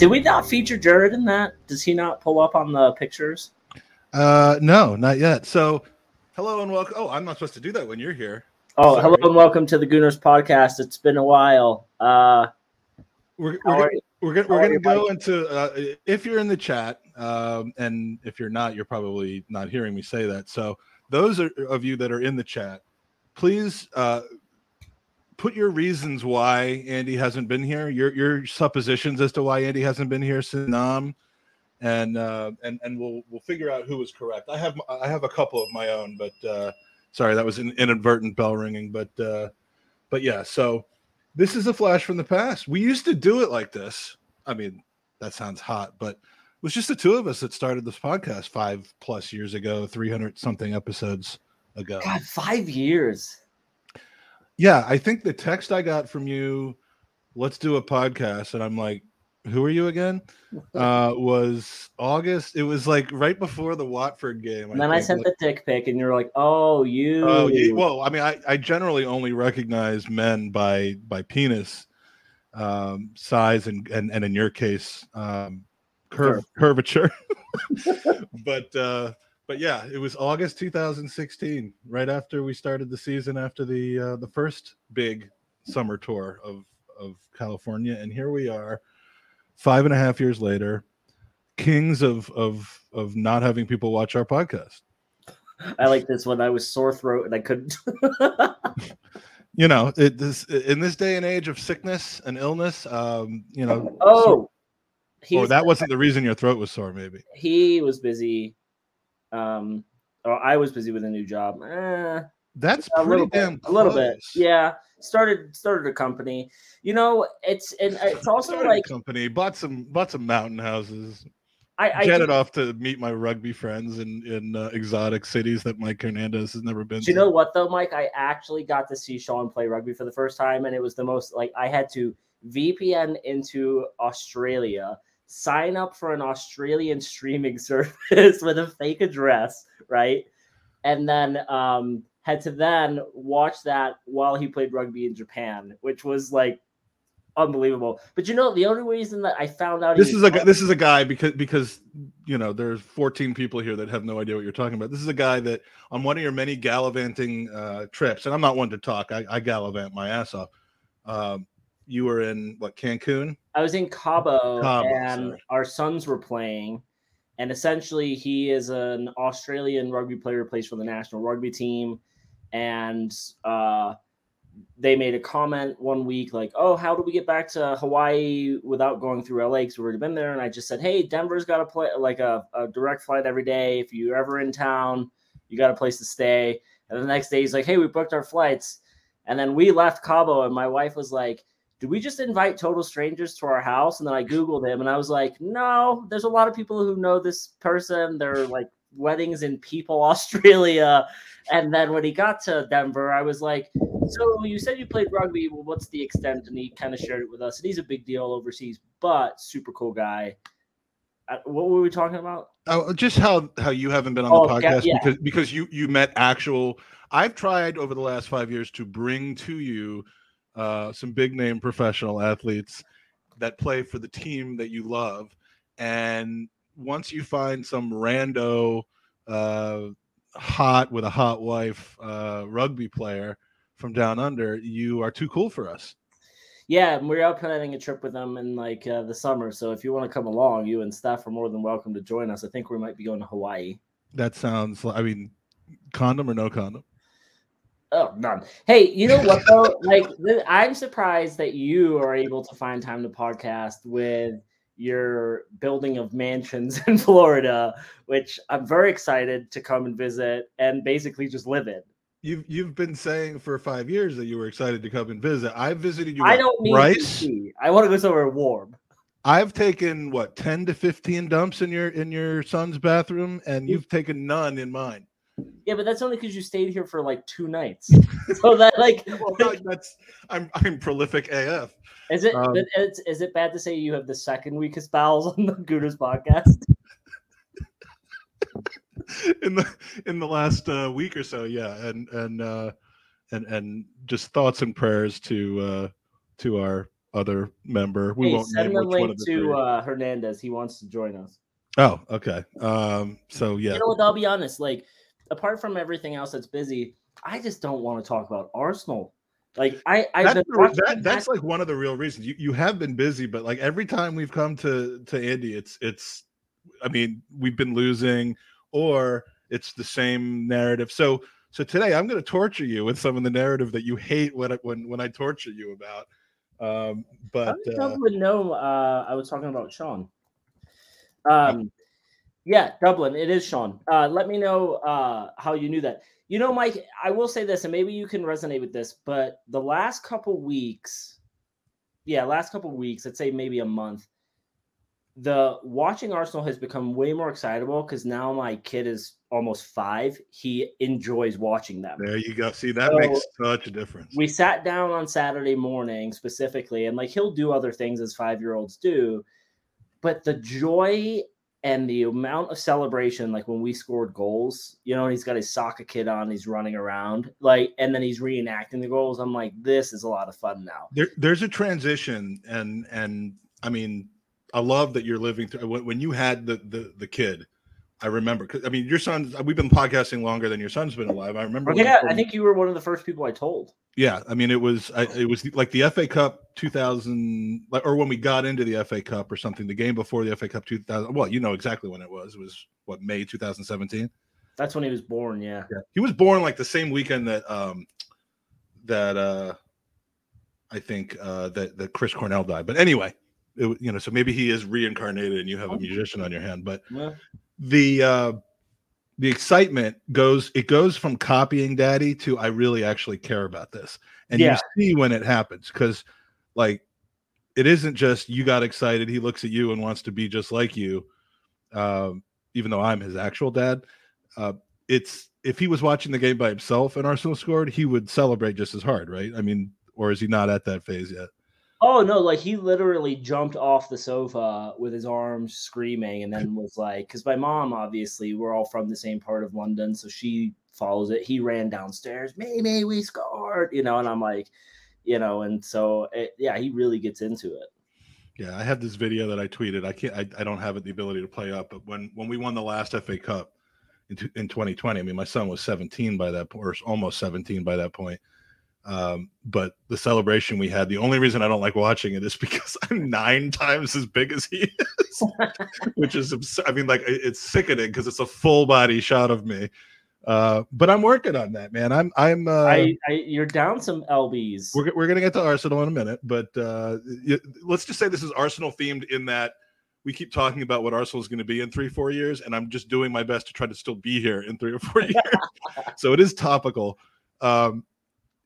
Did we not feature Jared in that? Does he not pull up on the pictures? Uh, no, not yet. So, hello and welcome. Oh, I'm not supposed to do that when you're here. Oh, Sorry. hello and welcome to the Gooners podcast. It's been a while. Uh, We're we're gonna, we're gonna, we're gonna go into uh, if you're in the chat, um, and if you're not, you're probably not hearing me say that. So, those are, of you that are in the chat, please uh, put your reasons why Andy hasn't been here. Your your suppositions as to why Andy hasn't been here since Nam, and uh, and and we'll we'll figure out who was correct. I have I have a couple of my own, but uh, sorry that was an inadvertent bell ringing. But uh, but yeah, so this is a flash from the past. We used to do it like this. I mean, that sounds hot, but it was just the two of us that started this podcast five plus years ago, three hundred something episodes ago. God, five years. Yeah, I think the text I got from you, let's do a podcast, and I'm like, who are you again? Uh, was August. It was like right before the Watford game. And then I sent the dick pic, and you're like, "Oh, you." Oh, yeah. Well, I mean, I, I generally only recognize men by by penis um, size and, and and in your case, um, curve, curvature. but uh, but yeah, it was August 2016, right after we started the season, after the uh, the first big summer tour of of California, and here we are, five and a half years later, kings of of of not having people watch our podcast. I like this one. I was sore throat, and I couldn't. you know it this in this day and age of sickness and illness um you know oh, or he's, that wasn't the reason your throat was sore maybe he was busy. Um, or I was busy with a new job. Eh, that's a pretty little damn bit, a little bit. Yeah, started started a company. You know, it's and it's also Started like company bought some bought some mountain houses I, I jetted do- off to meet my rugby friends in in uh, exotic cities that mike hernandez has never been Do you know what though, Mike? I actually got to see Sean play rugby for the first time, and it was the most like I had to VPN into Australia, sign up for an Australian streaming service with a fake address, right? And then um had to then watch that while he played rugby in Japan, which was like unbelievable. But you know, the only reason that I found out this is a this is a guy because because you know there's 14 people here that have no idea what you're talking about. This is a guy that on one of your many gallivanting uh, trips, and I'm not one to talk. I, I gallivant my ass off. Um, you were in what Cancun? I was in Cabo, Cabo, and sorry. our sons were playing. And essentially, he is an Australian rugby player, plays for the national rugby team. And uh, they made a comment one week, like, "Oh, how do we get back to Hawaii without going through LA? Because we've already been there." And I just said, "Hey, Denver's got a play like a, a direct flight every day. If you're ever in town, you got a place to stay." And the next day, he's like, "Hey, we booked our flights." And then we left Cabo, and my wife was like, did we just invite total strangers to our house? And then I Googled him and I was like, no, there's a lot of people who know this person. They're like weddings in People, Australia. And then when he got to Denver, I was like, so you said you played rugby. Well, what's the extent? And he kind of shared it with us. And he's a big deal overseas, but super cool guy. Uh, what were we talking about? Oh, just how how you haven't been on Oh, the podcast yeah. because because you you met actual. I've tried over the last five years to bring to you uh, some big name professional athletes that play for the team that you love, and once you find some rando uh, hot with a hot wife uh, rugby player from down under, you are too cool for us. Yeah, we're out planning a trip with them in like uh, the summer. So if you want to come along, you and staff are more than welcome to join us. I think we might be going to Hawaii. That sounds. I mean, condom or no condom? Oh, none. Hey, you know what though? like, I'm surprised that you are able to find time to podcast with your building of mansions in Florida, which I'm very excited to come and visit and basically just live in. You've you've been saying for five years that you were excited to come and visit. I've visited you. I don't Bryce. AC. I want to go somewhere warm. I've taken what ten to fifteen dumps in your in your son's bathroom, and mm. you've taken none in mine. Yeah, but that's only because you stayed here for like two nights. so that like, well, that's I'm I'm prolific AF. Is it um, is, is it bad to say you have the second weakest bowels on the Gooners podcast? in the in the last uh, week or so, yeah, and and uh, and and just thoughts and prayers to uh, to our other member. We hey, won't send the link to uh, Hernandez. He wants to join us. Oh, okay. Um, so yeah. You know what? I'll be honest. Like, apart from everything else that's busy, I just don't want to talk about Arsenal. Like I, I that's, the, that, that's like one of the real reasons you, you have been busy, but like every time we've come to to Andy, it's it's, I mean, we've been losing, or it's the same narrative. So so today I'm going to torture you with some of the narrative that you hate when I, when when I torture you about. Um, but I uh, would know. Uh, I was talking about Sean. Um, yeah, Dublin. It is Sean. Uh, let me know uh, how you knew that. You know, Mike. I will say this, and maybe you can resonate with this. But the last couple weeks, yeah, last couple weeks, let's say maybe a month, the watching Arsenal has become way more excitable because now my kid is almost five. He enjoys watching them. There you go. See, that so makes such a difference. We sat down on Saturday morning specifically, and like he'll do other things as five year olds do, but the joy and the amount of celebration, like when we scored goals, you know, he's got his soccer kit on, he's running around, like, and then he's reenacting the goals. I'm like, this is a lot of fun now. There, there's a transition, and and I mean, I love that you're living through when, when you had the the the kid. I remember. Cause, I mean, your son. We've been podcasting longer than your son's been alive. I remember. Yeah, I think you were one of the first people I told. Yeah, I mean, it was I, it was like the FA Cup 2000, or when we got into the FA Cup or something. The game before the FA Cup 2000. Well, you know exactly when it was. It was what May 2017. That's when he was born. Yeah. Yeah, he was born like the same weekend that um that uh I think uh that that Chris Cornell died. But anyway, it, you know, so maybe he is reincarnated and you have a musician on your hand. But yeah. The uh, the excitement goes it goes from copying daddy to I really actually care about this, and yeah. you see when it happens because like it isn't just you got excited. He looks at you and wants to be just like you, um, even though I'm his actual dad. Uh, it's if he was watching the game by himself and Arsenal scored, he would celebrate just as hard, right? I mean, or is he not at that phase yet? Oh no, like he literally jumped off the sofa with his arms screaming and then was like cuz my mom obviously we're all from the same part of London so she follows it. He ran downstairs, "Maybe we scored." You know, and I'm like, you know, and so it, yeah, he really gets into it. Yeah, I have this video that I tweeted. I can't I, I don't have it the ability to play up, but when when we won the last FA Cup in, in 2020, I mean my son was 17 by that point or almost 17 by that point um, but the celebration we had, the only reason I don't like watching it is because I'm nine times as big as he is, which is, absurd. I mean, like it's sickening because it's a full body shot of me. Uh, but I'm working on that, man. I'm, I'm, uh, I, I, you're down some lbs. We're, we're gonna get to Arsenal in a minute, but uh, let's just say this is Arsenal themed in that we keep talking about what Arsenal is going to be in three, four years, and I'm just doing my best to try to still be here in three or four years. so it is topical. Um,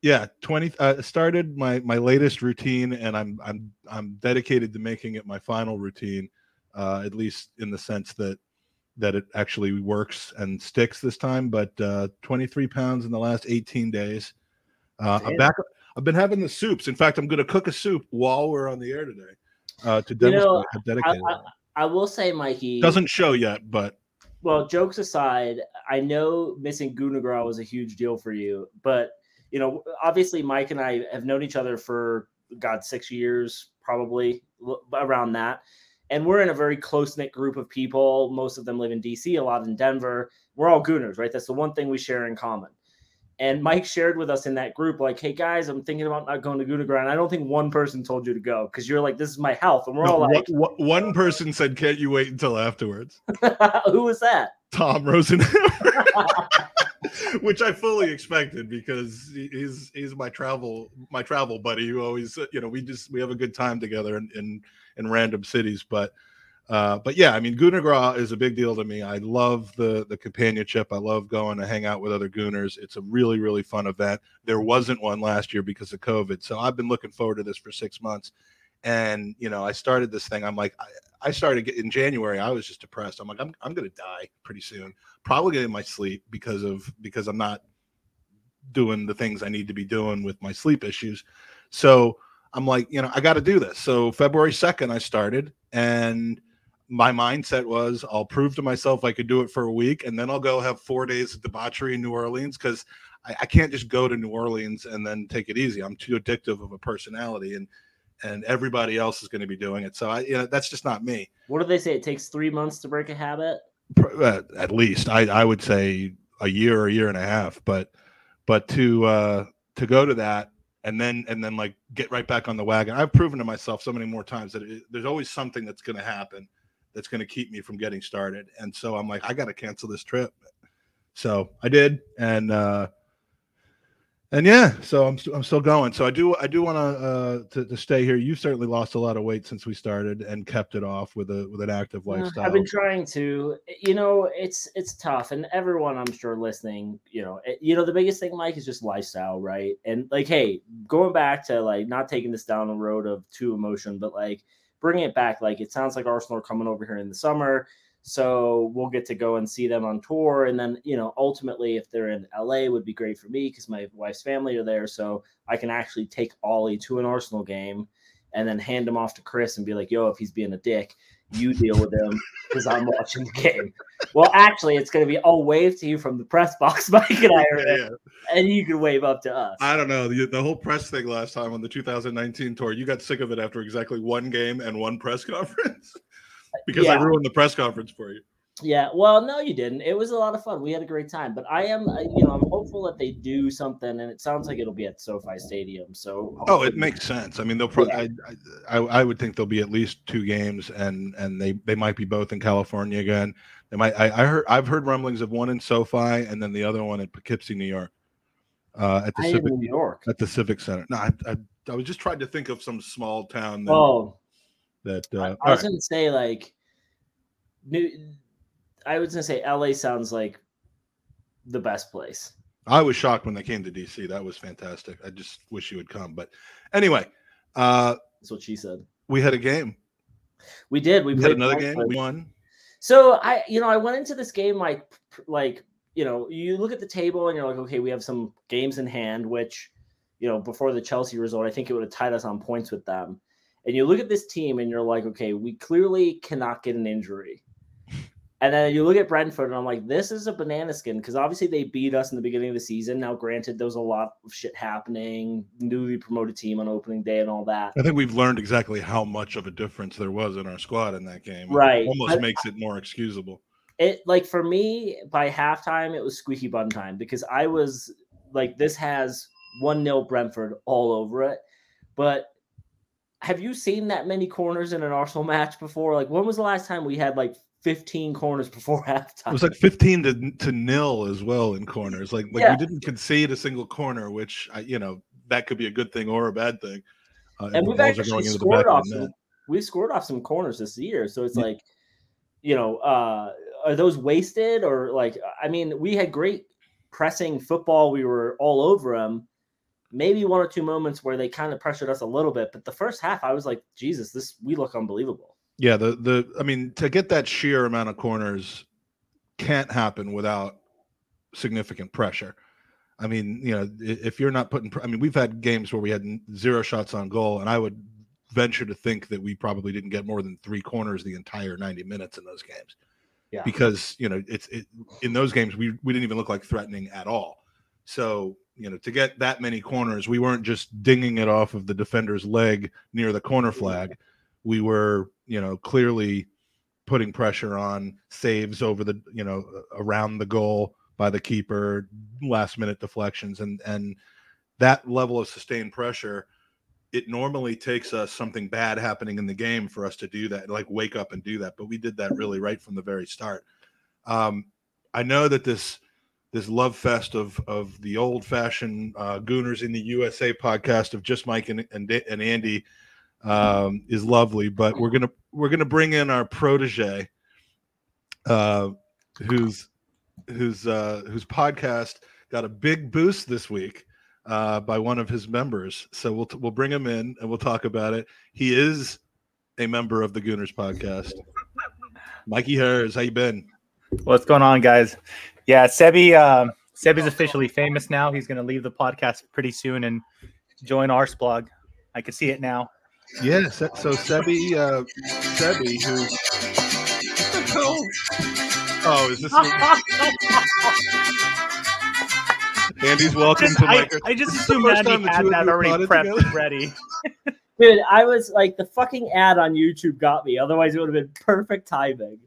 yeah 20 uh, started my my latest routine and i'm i'm i'm dedicated to making it my final routine uh at least in the sense that that it actually works and sticks this time but uh 23 pounds in the last 18 days. Uh i'm back i've been having the soups. In fact i'm going to cook a soup while we're on the air today uh to demonstrate you know, how dedicated I, I, I will say mikey doesn't show yet but well jokes aside i know missing Gunnagrå was a huge deal for you but you know, obviously Mike and I have known each other for God six years, probably around that. And we're in a very close knit group of people. Most of them live in DC, a lot in Denver. We're all Gooners, right? That's the one thing we share in common. And Mike shared with us in that group, like, hey guys, I'm thinking about not going to Gunnagrå. And I don't think one person told you to go because you're like, this is my health. And we're all like, one person said, can't you wait until afterwards? Who was that? Tom Rosenhammer. which I fully expected because he's he's my travel my travel buddy who always you know we just we have a good time together in in, in random cities. But uh, but yeah I mean Gunnagrå is a big deal to me. I love the the companionship I love going to hang out with other Gooners. It's a really really fun event. There wasn't one last year because of COVID. So I've been looking forward to this for six months and you know I started this thing I'm like I, I started in January. I was just depressed. I'm like, I'm I'm gonna die pretty soon. Probably getting my sleep because of because I'm not doing the things I need to be doing with my sleep issues. So I'm like, you know, I got to do this. So February 2nd, I started, and my mindset was I'll prove to myself I could do it for a week, and then I'll go have four days of debauchery in New Orleans because I, I, can't just go to New Orleans and then take it easy. I'm too addictive of a personality, and and everybody else is going to be doing it. So I, you know, that's just not me. What do they say? It takes three months to break a habit. Uh, at least I, I would say a year or a year and a half, but but to uh, to go to that and then and then like get right back on the wagon. I've proven to myself so many more times that it, there's always something that's going to happen that's going to keep me from getting started. And so I'm like, I got to cancel this trip. So I did, and uh, and yeah, so I'm st- I'm still going. So I do I do want uh, to to stay here. You've certainly lost a lot of weight since we started and kept it off with a with an active lifestyle. I've been trying to. You know, it's it's tough, and everyone I'm sure listening, you know, it, you know, the biggest thing, Mike, is just lifestyle, right? And like, hey, going back to like not taking this down the road of too emotion, but like bringing it back. Like it sounds like Arsenal are coming over here in the summer. So we'll get to go and see them on tour. And then, you know, ultimately, if they're in LA, would be great for me because my wife's family are there. So I can actually take Ollie to an Arsenal game and then hand him off to Chris and be like, yo, if he's being a dick, you deal with him because I'm watching the game. Well, actually, it's going to be I'll wave to you from the press box, Mike and I are yeah. and you can wave up to us. I don't know the, the whole press thing last time on the 2019 tour. You got sick of it after exactly one game and one press conference because yeah. I ruined the press conference for you. Yeah, well, no, you didn't. It was a lot of fun. We had a great time. But I am, you know, I'm hopeful that they do something, and it sounds like it'll be at SoFi Stadium. So, oh, it makes sense. I mean, they'll probably. Yeah. I, I, I would think there'll be at least two games, and and they they might be both in California again. They might. I, I heard. I've heard rumblings of one in SoFi, and then the other one in Poughkeepsie, New York. Uh, at the I Civic, New York. At the Civic Center. No, I, I, I was just trying to think of some small town. That, oh, that uh, I, I was right. gonna say like New, I was gonna say LA sounds like the best place. I was shocked when they came to DC. That was fantastic. I just wish you would come. But anyway, uh, that's what she said. We had a game. We did. We, we played another game. We won. So I, you know, I went into this game like, like you know, you look at the table and you're like, okay, we have some games in hand, which, you know, before the Chelsea result, I think it would have tied us on points with them. And you look at this team and you're like, okay, we clearly cannot get an injury. And then you look at Brentford, and I'm like, this is a banana skin because obviously they beat us in the beginning of the season. Now, granted, there was a lot of shit happening, newly promoted team on opening day and all that. I think we've learned exactly how much of a difference there was in our squad in that game. Right. It almost makes it more excusable. It like for me by halftime, it was squeaky bun time because I was like, this has one nil Brentford all over it. But have you seen that many corners in an Arsenal match before? Like, when was the last time we had like 15 corners before halftime. It was like 15 to, to nil as well in corners. Like like yeah. we didn't concede a single corner, which I, you know that could be a good thing or a bad thing. Uh, and we've actually scored off some, we scored off some corners this year, so it's yeah. like you know uh, are those wasted or like I mean we had great pressing football. We were all over them. Maybe one or two moments where they kind of pressured us a little bit, but the first half I was like, Jesus, this we look unbelievable. Yeah, the the I mean to get that sheer amount of corners can't happen without significant pressure. I mean, you know, if you're not putting, I mean, we've had games where we had zero shots on goal, and I would venture to think that we probably didn't get more than three corners the entire 90 minutes in those games. Yeah. Because you know, it's it, in those games we we didn't even look like threatening at all. So you know, to get that many corners, we weren't just dinging it off of the defender's leg near the corner flag. We were you know, clearly putting pressure on saves over the, you know, around the goal by the keeper, last minute deflections, and and that level of sustained pressure. It normally takes us something bad happening in the game for us to do that, like wake up and do that. But we did that really right from the very start. Um, I know that this this love fest of of the old fashioned uh, Gooners in the USA podcast of just Mike and and, and Andy um, is lovely. But we're gonna we're gonna bring in our protege, uh, who's whose uh, whose podcast got a big boost this week uh, by one of his members. So we'll we'll bring him in and we'll talk about it. He is a member of the Gooners podcast. Mikey Hers, how you been? What's going on, guys? Yeah, Sebi. Uh, Sebi's officially famous now. He's going to leave the podcast pretty soon and join Arsblog. I can see it now. Yeah. So, so Sebi, uh, Sebi, who? Oh, is this? Andy's welcome to I, Micro- I just This is assumed first Andy had that you already prepped together? and ready. Dude, I was like the fucking ad on YouTube got me. Otherwise, it would have been perfect timing.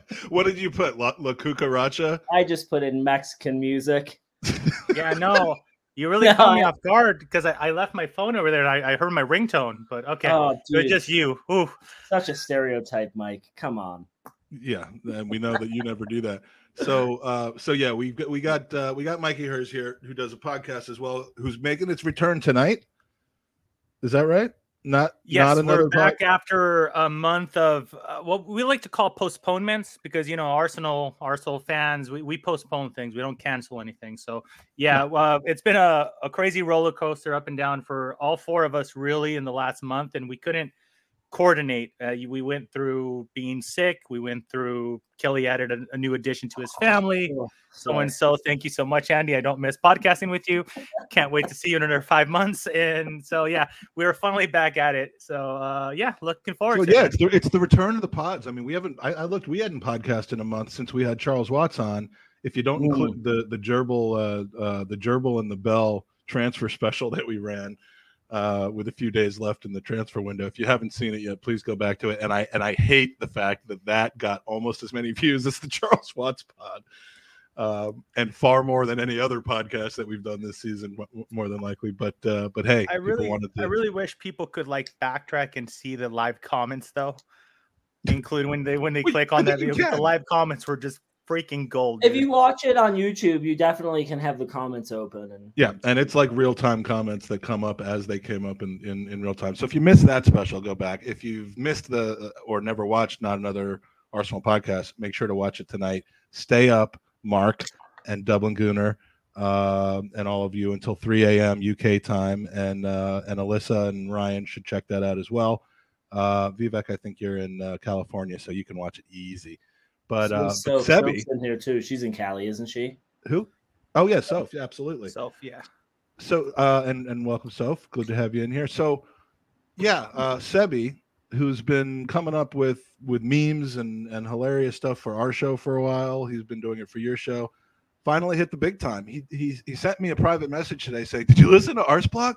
What did you put? La, La Cucaracha? I just put in Mexican music. Yeah, no, you really No, caught me off guard because I, I left my phone over there and I, I heard my ringtone. But okay, Oh, so it's dude, just you. Ooh. such a stereotype, Mike. Come on. Yeah, and we know that you never do that. So, uh, so yeah, we got we got uh, we got Mikey Hers here, who does a podcast as well, who's making its return tonight. Is that right? Not Yes, not another we're back pod- after a month of uh, what we like to call postponements because you know Arsenal Arsenal fans we, we postpone things. We don't cancel anything. So yeah uh, it's been a, a crazy roller coaster up and down for all four of us really in the last month and we couldn't coordinate uh, we went through being sick we went through Kelly added a, a new addition to his family Oh, so and so thank you so much Andy I don't miss podcasting with you can't wait to see you in another five months and so yeah we're finally back at it. So uh, yeah, looking forward So to yeah, it. it's the, it's the return of the pods. I mean, we haven't. I, I looked. We hadn't podcast in a month since we had Charles Watts on. If you don't include the the gerbil, uh, uh, the gerbil and the bell transfer special that we ran, uh, with a few days left in the transfer window. If you haven't seen it yet, please go back to it. And I and I hate the fact that that got almost as many views as the Charles Watts pod, um, and far more than any other podcast that we've done this season, more than likely. But uh, but hey, I really, wanted to. I really wish people could like backtrack and see the live comments though, including when they when they click on that video. The live comments were just freaking gold. if you watch it on YouTube, you definitely can have the comments open and Yeah, and it's like real time comments that come up as they came up in, in in real time. So if you missed that special, go back. If you've missed the uh, or never watched not another Arsenal podcast, make sure to watch it tonight. Stay up, Mark and Dublin Gooner, um, and all of you until 3 a.m. UK time, and uh, and Alyssa and Ryan should check that out as well. Uh, Vivek, I think you're in uh, California, so you can watch it easy. But So- uh, so, but Sebi, in here too. She's in Cali, isn't she? who? Oh yeah, Soph, yeah, absolutely. so yeah, So uh and and welcome Soph. Good to have you in here. So yeah, uh Sebi, who's been coming up with with memes and and hilarious stuff for our show for a while. He's been doing it for your show. Finally hit the big time. He he he sent me a private message today saying, "Did you listen to Arsblog?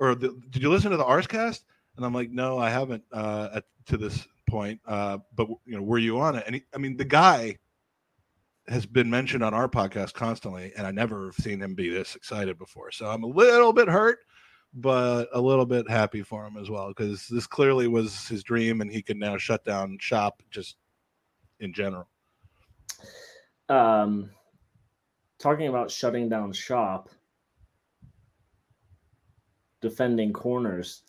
Or the, did you listen to the Arsecast?" And I'm like, "No, I haven't uh at, to this point. Uh but you know, were you on it?" And he, I mean, the guy has been mentioned on our podcast constantly, and I never have seen him be this excited before. So I'm a little bit hurt, but a little bit happy for him as well because this clearly was his dream, and he can now shut down shop just in general. Um, talking about shutting down shop, defending corners.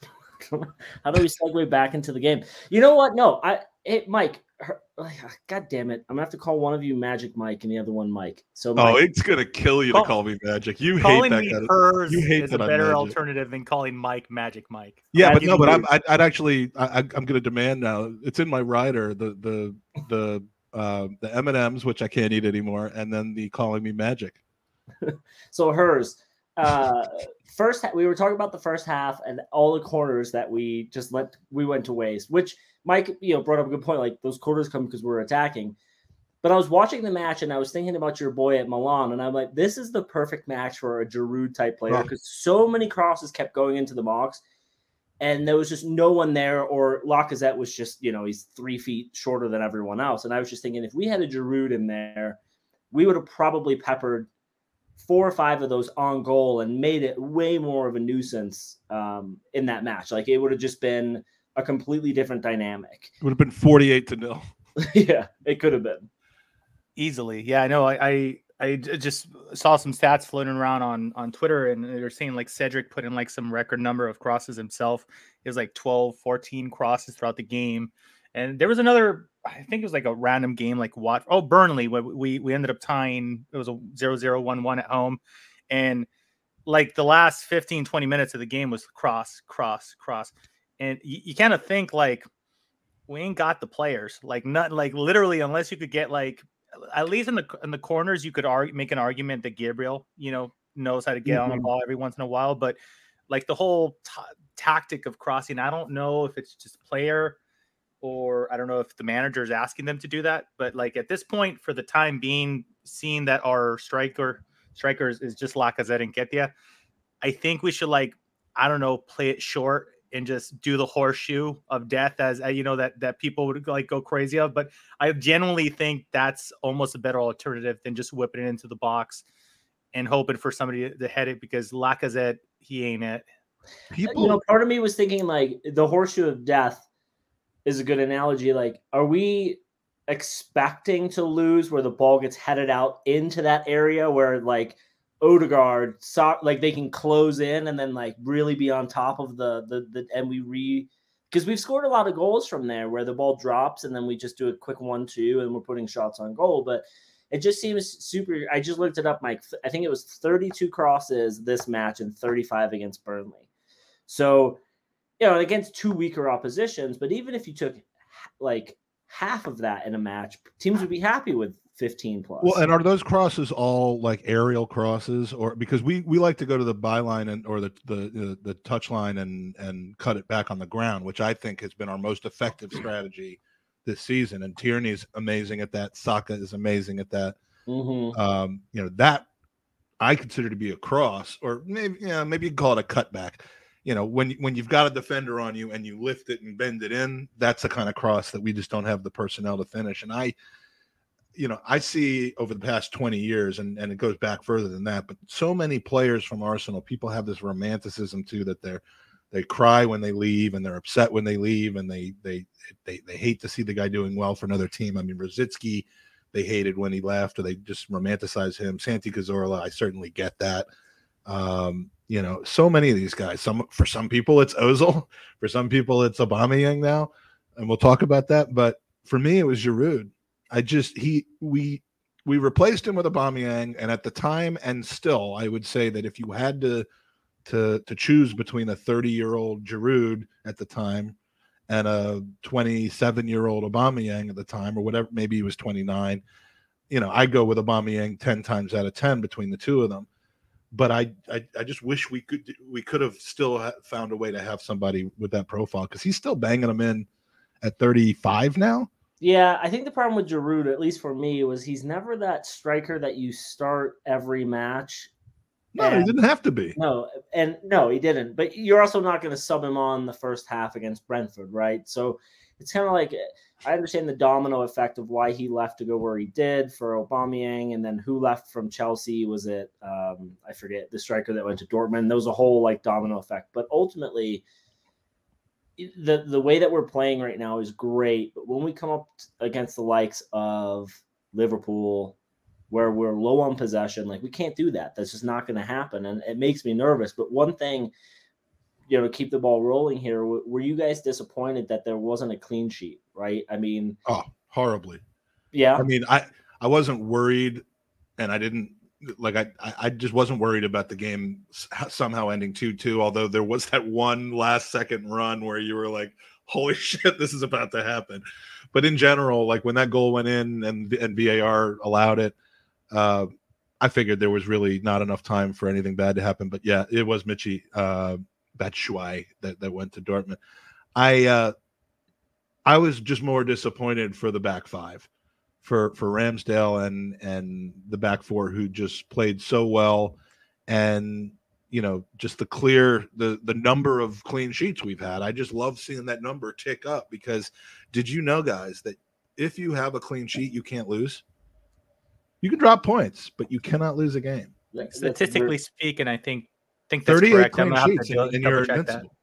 How do we segue back into the game? You know what? No, I, it, Mike. Her, God damn it! I'm gonna have to call one of you Magic Mike and the other one Mike. So, Oh, it's gonna kill you to Call- call me Magic. You hate calling that me kind hers you hate is a that I'm better alternative than calling Mike Magic Mike. Yeah, Glad but no, but I'm. I'd, I'd actually, I, I- I'm going to demand now. It's in my rider, the the the uh, the M and M's, which I can't eat anymore, and then the calling me Magic. so hers. Uh, first, we were talking about the first half and all the corners that we just let we went to waste. Which Mike, you know, brought up a good point. Like those corners come because we're attacking. But I was watching the match and I was thinking about your boy at Milan, and I'm like, this is the perfect match for a Giroud type player because so many crosses kept going into the box, and there was just no one there. Or Lacazette was just, you know, he's three feet shorter than everyone else, and I was just thinking if we had a Giroud in there, we would have probably peppered four or five of those on goal and made it way more of a nuisance um, in that match. Like it would have just been a completely different dynamic. It would have been 48 to nil. yeah, it could have been. Easily, yeah. I know. I I just saw some stats floating around on on Twitter, and they're saying like Cedric put in like some record number of crosses himself. It was like 12, 14 crosses throughout the game, and there was another. I think it was like a random game, like what? Oh, Burnley. We we, we ended up tying. It was a 0 1 1 at home, and like the last 15 20 minutes of the game was cross cross cross and you, you kind of think like we ain't got the players, like not like literally unless you could get like at least in the in the corners you could argue, make an argument that Gabriel, you know, knows how to get mm-hmm. on the mm-hmm. ball every once in a while, but like the whole t- tactic of crossing, I don't know if it's just player or I don't know if the manager is asking them to do that, but like at this point, for the time being, seeing that our striker strikers is just Lacazette and Nketiah, I think we should like I don't know play it short and just do the horseshoe of death as uh, you know that that people would like go crazy of. But I genuinely think that's almost a better alternative than just whipping it into the box and hoping for somebody to head it because Lacazette he ain't it. People, you know, part of me was thinking like the horseshoe of death is a good analogy. Like, are we expecting to lose where the ball gets headed out into that area where like Odegaard like they can close in and then like really be on top of the the, the and we re because we've scored a lot of goals from there where the ball drops and then we just do a quick one two and we're putting shots on goal. But it just seems super i just looked it up mike. I think it was 32 crosses this match and 35 against burnley. So you know against two weaker oppositions but even if you took like half of that in a match teams would be happy with 15 plus. Well, and are those crosses all like aerial crosses, or because we we like to go to the byline and or the the the touch line and and cut it back on the ground, which I think has been our most effective strategy this season. And Tierney's amazing at that. Saka is amazing at that. Mm-hmm. Um, you know that I consider to be a cross, or maybe yeah, maybe you call it a cutback. You know, when when you've got a defender on you and you lift it and bend it in, that's the kind of cross that we just don't have the personnel to finish. And I you know, I see over the past 20 years, and, and it goes back further than that, but so many players from Arsenal, people have this romanticism too that they're they cry when they leave and they're upset when they leave and they they they they hate to see the guy doing well for another team. I mean, Rosicky, they hated when he left, or they just romanticize him. Santi Cazorla, I certainly get that. Um, you know, so many of these guys. Some for some people it's Ozil, for some people it's Aubameyang now, and we'll talk about that. But for me, it was Giroud I just he we we replaced him with Aubameyang, and at the time, and still, I would say that if you had to to to choose between a 30 year old Giroud at the time and a 27 year old Aubameyang at the time, or whatever, maybe he was 29. You know, I go with Aubameyang 10 times out of 10 between the two of them. But I, I, I just wish we could we could have still found a way to have somebody with that profile because he's still banging them in at 35 now. Yeah, I think the problem with Giroud, at least for me, was he's never that striker that you start every match. No, and, he didn't have to be. No, and no, he didn't. But you're also not going to sub him on the first half against Brentford, right? So it's kind of like I understand the domino effect of why he left to go where he did for Aubameyang, and then who left from Chelsea? Was it um, I forget the striker that went to Dortmund? There was a whole like domino effect, but ultimately the the way that we're playing right now is great, but when we come up against the likes of Liverpool, where we're low on possession, like we can't do that. That's just not going to happen, and it makes me nervous. But one thing, you know, keep the ball rolling here, were you guys disappointed that there wasn't a clean sheet? Right? I mean, oh, horribly. Yeah. I mean, I I wasn't worried, and I didn't like I I just wasn't worried about the game somehow ending 2-2 although there was that one last second run where you were like holy shit this is about to happen but in general like when that goal went in and and VAR allowed it uh, I figured there was really not enough time for anything bad to happen but yeah it was Michy uh Batshuayi that that went to Dortmund. I uh I was just more disappointed for the back five for for Ramsdale and and the back four who just played so well and you know just the clear the the number of clean sheets we've had. I just love seeing that number tick up because did you know guys that if you have a clean sheet you can't lose? You can drop points but you cannot lose a game. Statistically speaking i think think that's 38 correct. clean sheets and, and you're invincible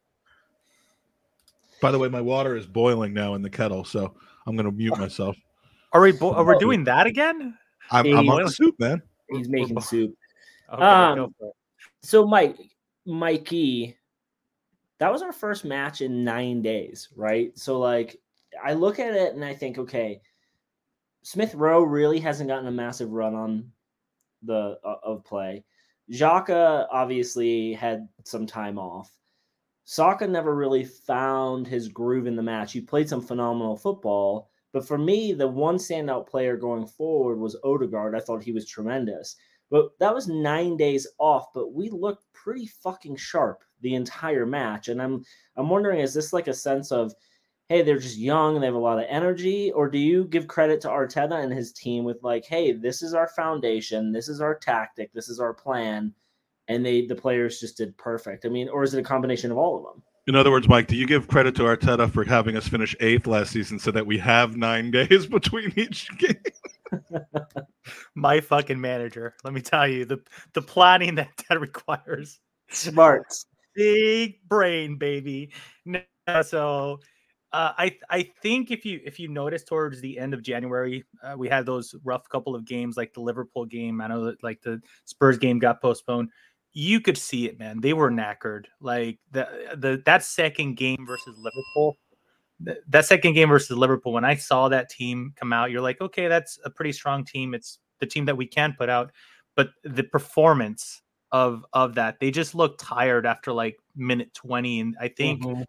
by the way my water is boiling now in the kettle so i'm going to mute myself are we bo- are we doing that again? I'm, I'm on soup, man. He's making soup. Okay, um, so Mike, Mikey, that was our first match in nine days, right? So like, I look at it and I think, okay, Smith Rowe really hasn't gotten a massive run on the uh, of play. Xhaka obviously had some time off. Saka never really found his groove in the match. He played some phenomenal football, but for me, the one standout player going forward was Odegaard. I thought he was tremendous. But that was nine days off, but we looked pretty fucking sharp the entire match. And I'm I'm wondering, is this like a sense of, hey, they're just young and they have a lot of energy, or do you give credit to Arteta and his team with like, hey, this is our foundation, this is our tactic, this is our plan, and they the players just did perfect. I mean, or is it a combination of all of them? In other words, Mike, do you give credit to Arteta for having us finish eighth last season so that we have nine days between each game? My fucking manager. Let me tell you the the planning that that requires. Smart, big brain, baby. so, uh, I I think if you if you notice towards the end of January, uh, we had those rough couple of games, like the Liverpool game. I know that like the Spurs game got postponed. You could see it, man. They were knackered. Like the the that second game versus Liverpool that second game versus Liverpool, when I saw that team come out, you're like, okay, that's a pretty strong team. It's the team that we can put out. But the performance of of that, they just look tired after like minute 20. And I think mm-hmm.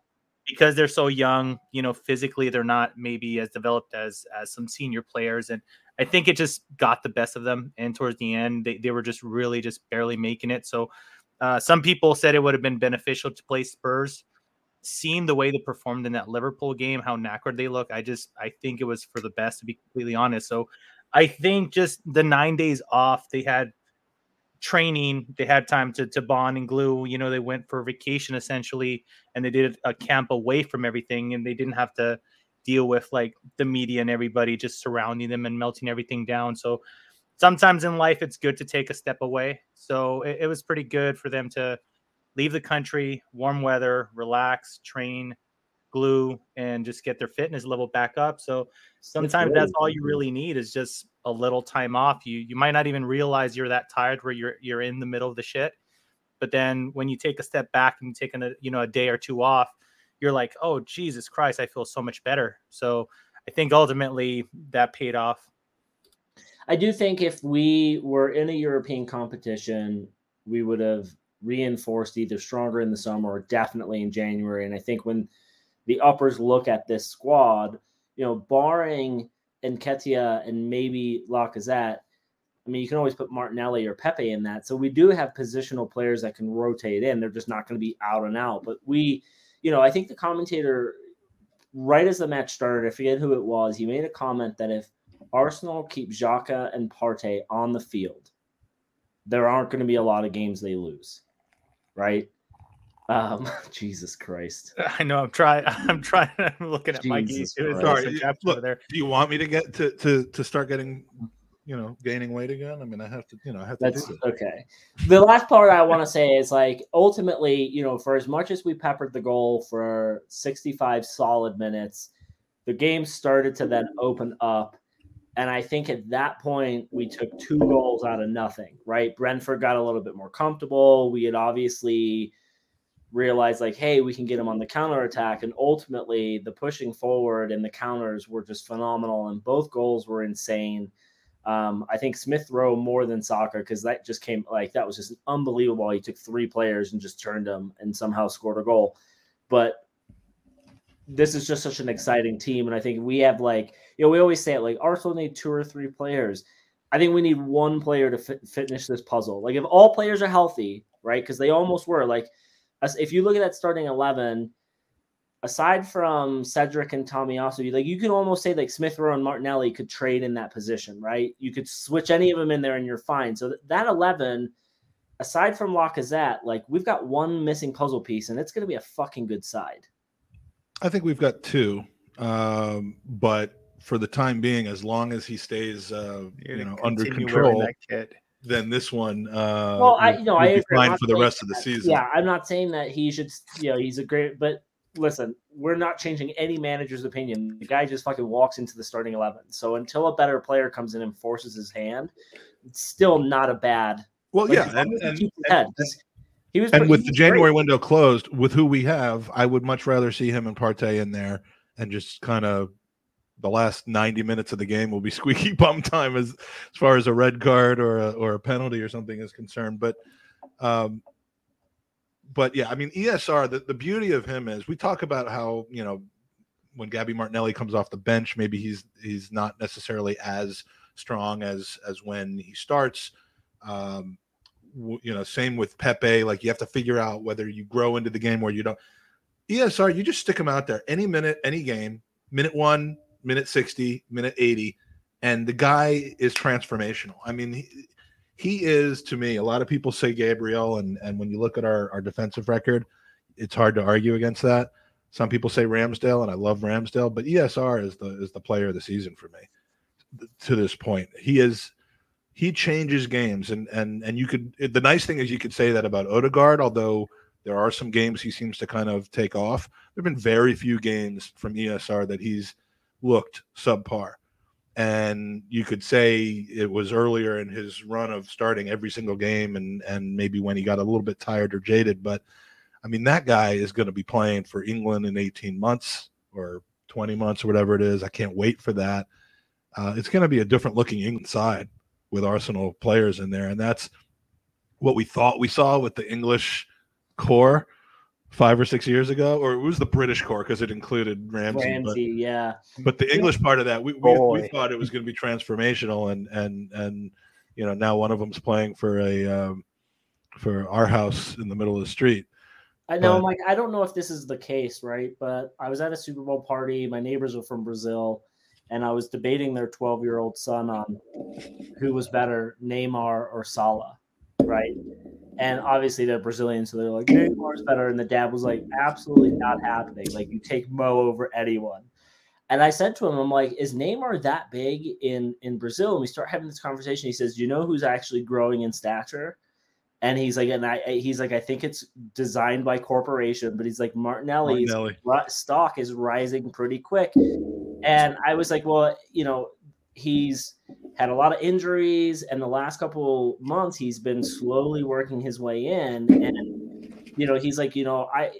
Because they're so young, you know, physically they're not maybe as developed as as some senior players. And I think it just got the best of them. And towards the end, they, they were just really just barely making it. So uh, some people said it would have been beneficial to play Spurs seeing the way they performed in that Liverpool game, how knackered they look, I just I think it was for the best to be completely honest. So I think just the nine days off, they had training, they had time to to bond and glue. You know, they went for vacation essentially, and they did a camp away from everything, and they didn't have to deal with like the media and everybody just surrounding them and melting everything down. So sometimes in life, it's good to take a step away. So it, it was pretty good for them to leave the country, warm weather, relax, train, glue, and just get their fitness level back up. So sometimes that's all you really need is just a little time off. You you might not even realize you're that tired where you're you're in the middle of the shit. But then when you take a step back and take a you know a day or two off, you're like, oh Jesus Christ, I feel so much better. So I think ultimately that paid off. I do think if we were in a European competition, we would have reinforced either stronger in the summer or definitely in January. And I think when the uppers look at this squad, you know, barring Nketiah and maybe Lacazette, I mean, you can always put Martinelli or Pepe in that. So we do have positional players that can rotate in. They're just not going to be out and out. But we, you know, I think the commentator, right as the match started, I forget who it was, he made a comment that if Arsenal keep Xhaka and Partey on the field, there aren't going to be a lot of games they lose right? Um, Jesus Christ. I know. I'm trying. I'm trying. I'm looking at my geese. Sorry. Look, there. Do you want me to get to to to start getting, you know, gaining weight again? I mean, I have to. You know, I have to. That's okay. The last part I want to say is like ultimately, you know, for as much as we peppered the goal for 65 solid minutes, the game started to then open up and I think at that point, we took two goals out of nothing, right? Brentford got a little bit more comfortable. We had obviously realized, like, hey, we can get them on the counter attack. And ultimately, the pushing forward and the counters were just phenomenal. And both goals were insane. Um, I think Smith Rowe more than Saka because that just came like that was just unbelievable. He took three players and just turned them and somehow scored a goal. But this is just such an exciting team. And I think we have like, you know, we always say it like Arsenal need two or three players. I think we need one player to fi- finish this puzzle. Like if all players are healthy, right? Because they almost were. Like if you look at that starting eleven, aside from Cedric and Tommy Tomiyasu, like you can almost say like Smith Rowe and Martinelli could trade in that position, right? You could switch any of them in there and you're fine. So that eleven, aside from Lacazette, like we've got one missing puzzle piece, and it's going to be a fucking good side. I think we've got two, um, but for the time being, as long as he stays, uh, you know, under control, then this one, uh, well, I you know I agree. fine for the rest of the season. Yeah, I'm not saying that he should. You know, he's a great, but listen, we're not changing any manager's opinion. The guy just fucking walks into the starting eleven. So until a better player comes in and forces his hand, it's still not a bad. Well, like, yeah, and, and, and, he was, and with the January great. window closed, with who we have, I would much rather see him and Partey in there and just kind of the last 90 minutes of the game will be squeaky bum time as as far as a red card or a, or a penalty or something is concerned. But um, but yeah, I mean ESR. The, the beauty of him is we talk about how you know when Gabby Martinelli comes off the bench, maybe he's he's not necessarily as strong as as when he starts. Um, you know, same with Pepe. Like you have to figure out whether you grow into the game or you don't. ESR, you just stick him out there any minute, any game, minute one, minute 60, minute 80, and the guy is transformational. I mean, he, he is to me, a lot of people say Gabriel, and, and when you look at our, our defensive record, it's hard to argue against that. Some people say Ramsdale, and I love Ramsdale, but ESR is the is the player of the season for me to this point. He is he changes games and and and you could the nice thing is you could say that about Odegaard, although there are some games he seems to kind of take off. There have been very few games from ESR that he's looked subpar. And you could say it was earlier in his run of starting every single game and and maybe when he got a little bit tired or jaded, but I mean that guy is going to be playing for England in 18 months or 20 months or whatever it is. I can't wait for that. Uh, it's going to be a different looking England side with Arsenal players in there, and that's what we thought we saw with the English core five or six years ago, or it was the British core because it included Ramsey. Ramsey, but, yeah. But the English part of that, we, we, we thought it was going to be transformational, and and and you know now one of them's playing for a um, for our house in the middle of the street. I know, but, I'm like I don't know if this is the case, right? But I was at a Super Bowl party. My neighbors were from Brazil, and I was debating their 12 year old son on who was better, Neymar or Salah, right? And obviously they're Brazilian, so they're like Neymar's better, and the dad was like, absolutely not happening. Like you take Mo over anyone. And I said to him, I'm like, is Neymar that big in in Brazil? And we start having this conversation. He says, Do you know who's actually growing in stature? And he's like, and I, he's like, I think it's designed by corporation, but he's like, Martinelli's Martinelli. stock is rising pretty quick. And I was like, well, you know, he's had a lot of injuries, and the last couple months he's been slowly working his way in. And you know, he's like, you know, I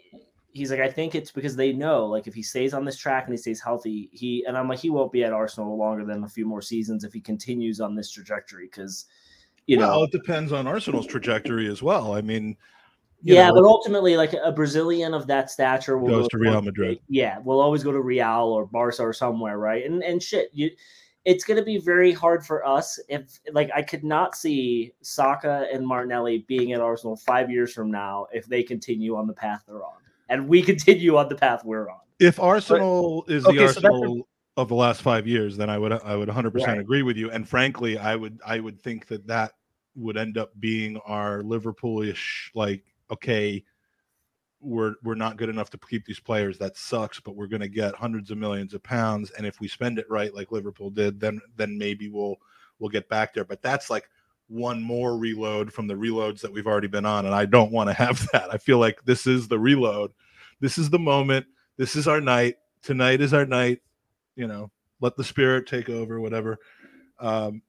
he's like, I think it's because they know, like, if he stays on this track and he stays healthy, he and I'm like, he won't be at Arsenal longer than a few more seasons if he continues on this trajectory. Because, you well, know, it depends on Arsenal's trajectory as well. I mean, yeah, know, but ultimately, like a Brazilian of that stature will goes go to Real Madrid. Yeah, will always go to Real or Barca or somewhere, right? And and shit, you, it's going to be very hard for us if like I could not see Saka and Martinelli being at Arsenal five years from now if they continue on the path they're on, and we continue on the path we're on. If Arsenal but, is okay, the Arsenal so of the last five years, then I would I would 100 right. percent agree with you. And frankly, I would I would think that that would end up being our Liverpoolish like okay, we're we're not good enough to keep these players. That sucks, but we're going to get hundreds of millions of pounds, and if we spend it right, like Liverpool did, then then maybe we'll we'll get back there. But that's like one more reload from the reloads that we've already been on, and I don't want to have that. I feel like this is the reload. This is the moment. This is our night. Tonight is our night. You know, let the spirit take over. Whatever. Um,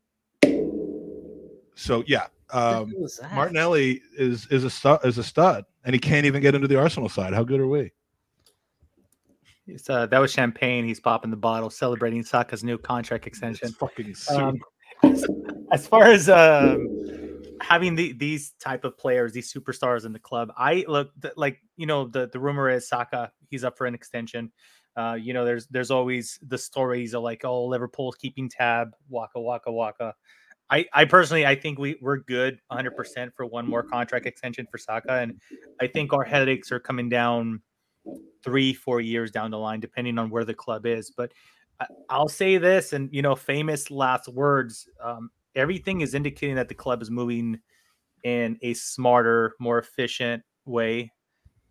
so yeah, um, Martinelli is is a stud, is a stud, and he can't even get into the Arsenal side. How good are we? Uh, that was champagne. He's popping the bottle, celebrating Saka's new contract extension. It's fucking um, as far as um, having the, these type of players, these superstars in the club, I look like you know the the rumor is Saka he's up for an extension. Uh, you know, there's there's always the stories of like, oh, Liverpool's keeping tab, waka waka waka. I, I personally I think we we're good 100% for one more contract extension for Saka and I think our headaches are coming down 3 4 years down the line depending on where the club is but I, will say this and you know famous last words um, everything is indicating that the club is moving in a smarter more efficient way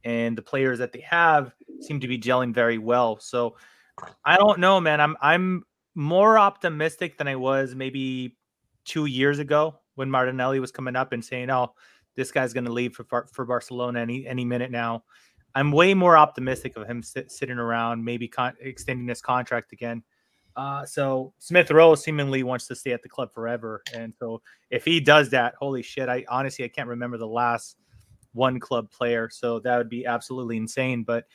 and the players that they have seem to be gelling very well so I don't know man I'm I'm more optimistic than I was maybe two years ago when Martinelli was coming up and saying, "Oh, this guy's going to leave for for Barcelona any any minute now." I'm way more optimistic of him sit, sitting around, maybe con- extending his contract again. Uh, so Smith Rowe seemingly wants to stay at the club forever, and so if he does that, holy shit! I honestly I can't remember the last one club player, so that would be absolutely insane. But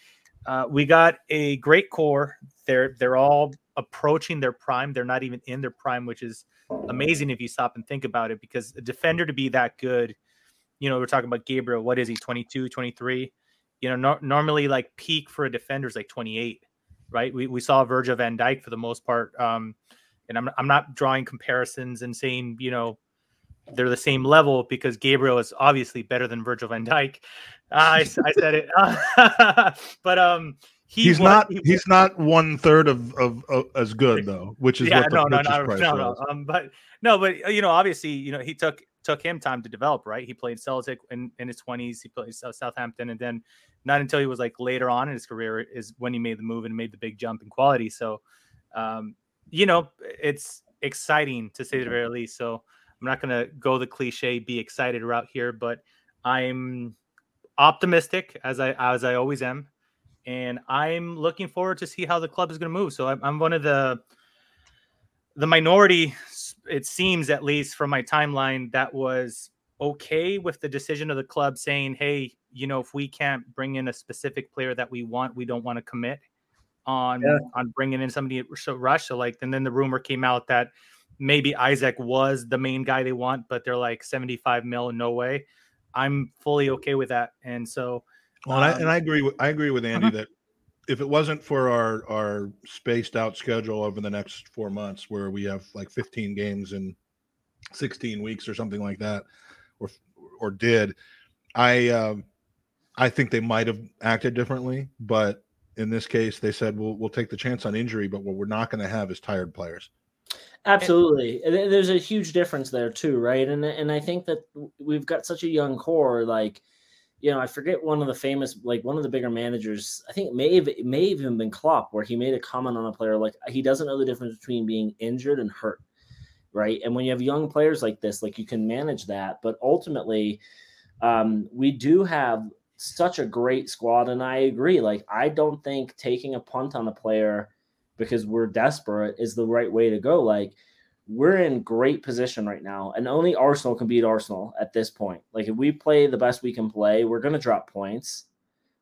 uh, we got a great core. They're they're all approaching their prime. They're not even in their prime, which is amazing if you stop and think about it. Because a defender to be that good, you know, we're talking about Gabriel. What is he? 22, 23? You know, no, normally like peak for a defender is like 28, right? We, we saw Virgil van Dijk for the most part. Um, and I'm, I'm not drawing comparisons and saying, you know, they're the same level because Gabriel is obviously better than Virgil van Dijk. Uh, I, I said it, but um, he he's was, not he, he's not one third of, of, of as good though, which is yeah, what the no, no, no, no, no, um, but no, but uh, you know, obviously, you know, he took took him time to develop, right? He played Celtic in, in his twenties, he played Southampton, and then not until he was like later on in his career is when he made the move and made the big jump in quality. So, um, you know, it's exciting to say the very least. So I'm not going to go the cliche, be excited route here, but I'm optimistic as I as I always am, and I'm looking forward to see how the club is going to move. So I'm, I'm one of the the minority, it seems at least from my timeline, that was okay with the decision of the club saying, "Hey, you know, if we can't bring in a specific player that we want, we don't want to commit on yeah. on bringing in somebody so rush." So like, and then the rumor came out that maybe Isaac was the main guy they want, but they're like 75 mil, no way. I'm fully okay with that. And so, well, um, and, I, and I agree with I agree with Andy uh-huh. that if it wasn't for our our spaced out schedule over the next four months, where we have like 15 games in 16 weeks or something like that, or or did, I um, I think they might have acted differently. But in this case, they said we'll we'll take the chance on injury, but what we're not going to have is tired players. Absolutely. There's a huge difference there too, right? And and I think that we've got such a young core like you know, I forget one of the famous, like one of the bigger managers. I think it may have it may have even been Klopp, where he made a comment on a player like he doesn't know the difference between being injured and hurt, right? And when you have young players like this, like you can manage that. But ultimately, um, we do have such a great squad, and I agree. Like I don't think taking a punt on a player because we're desperate is the right way to go. Like we're in great position right now, and only Arsenal can beat Arsenal at this point. Like if we play the best we can play, we're going to drop points,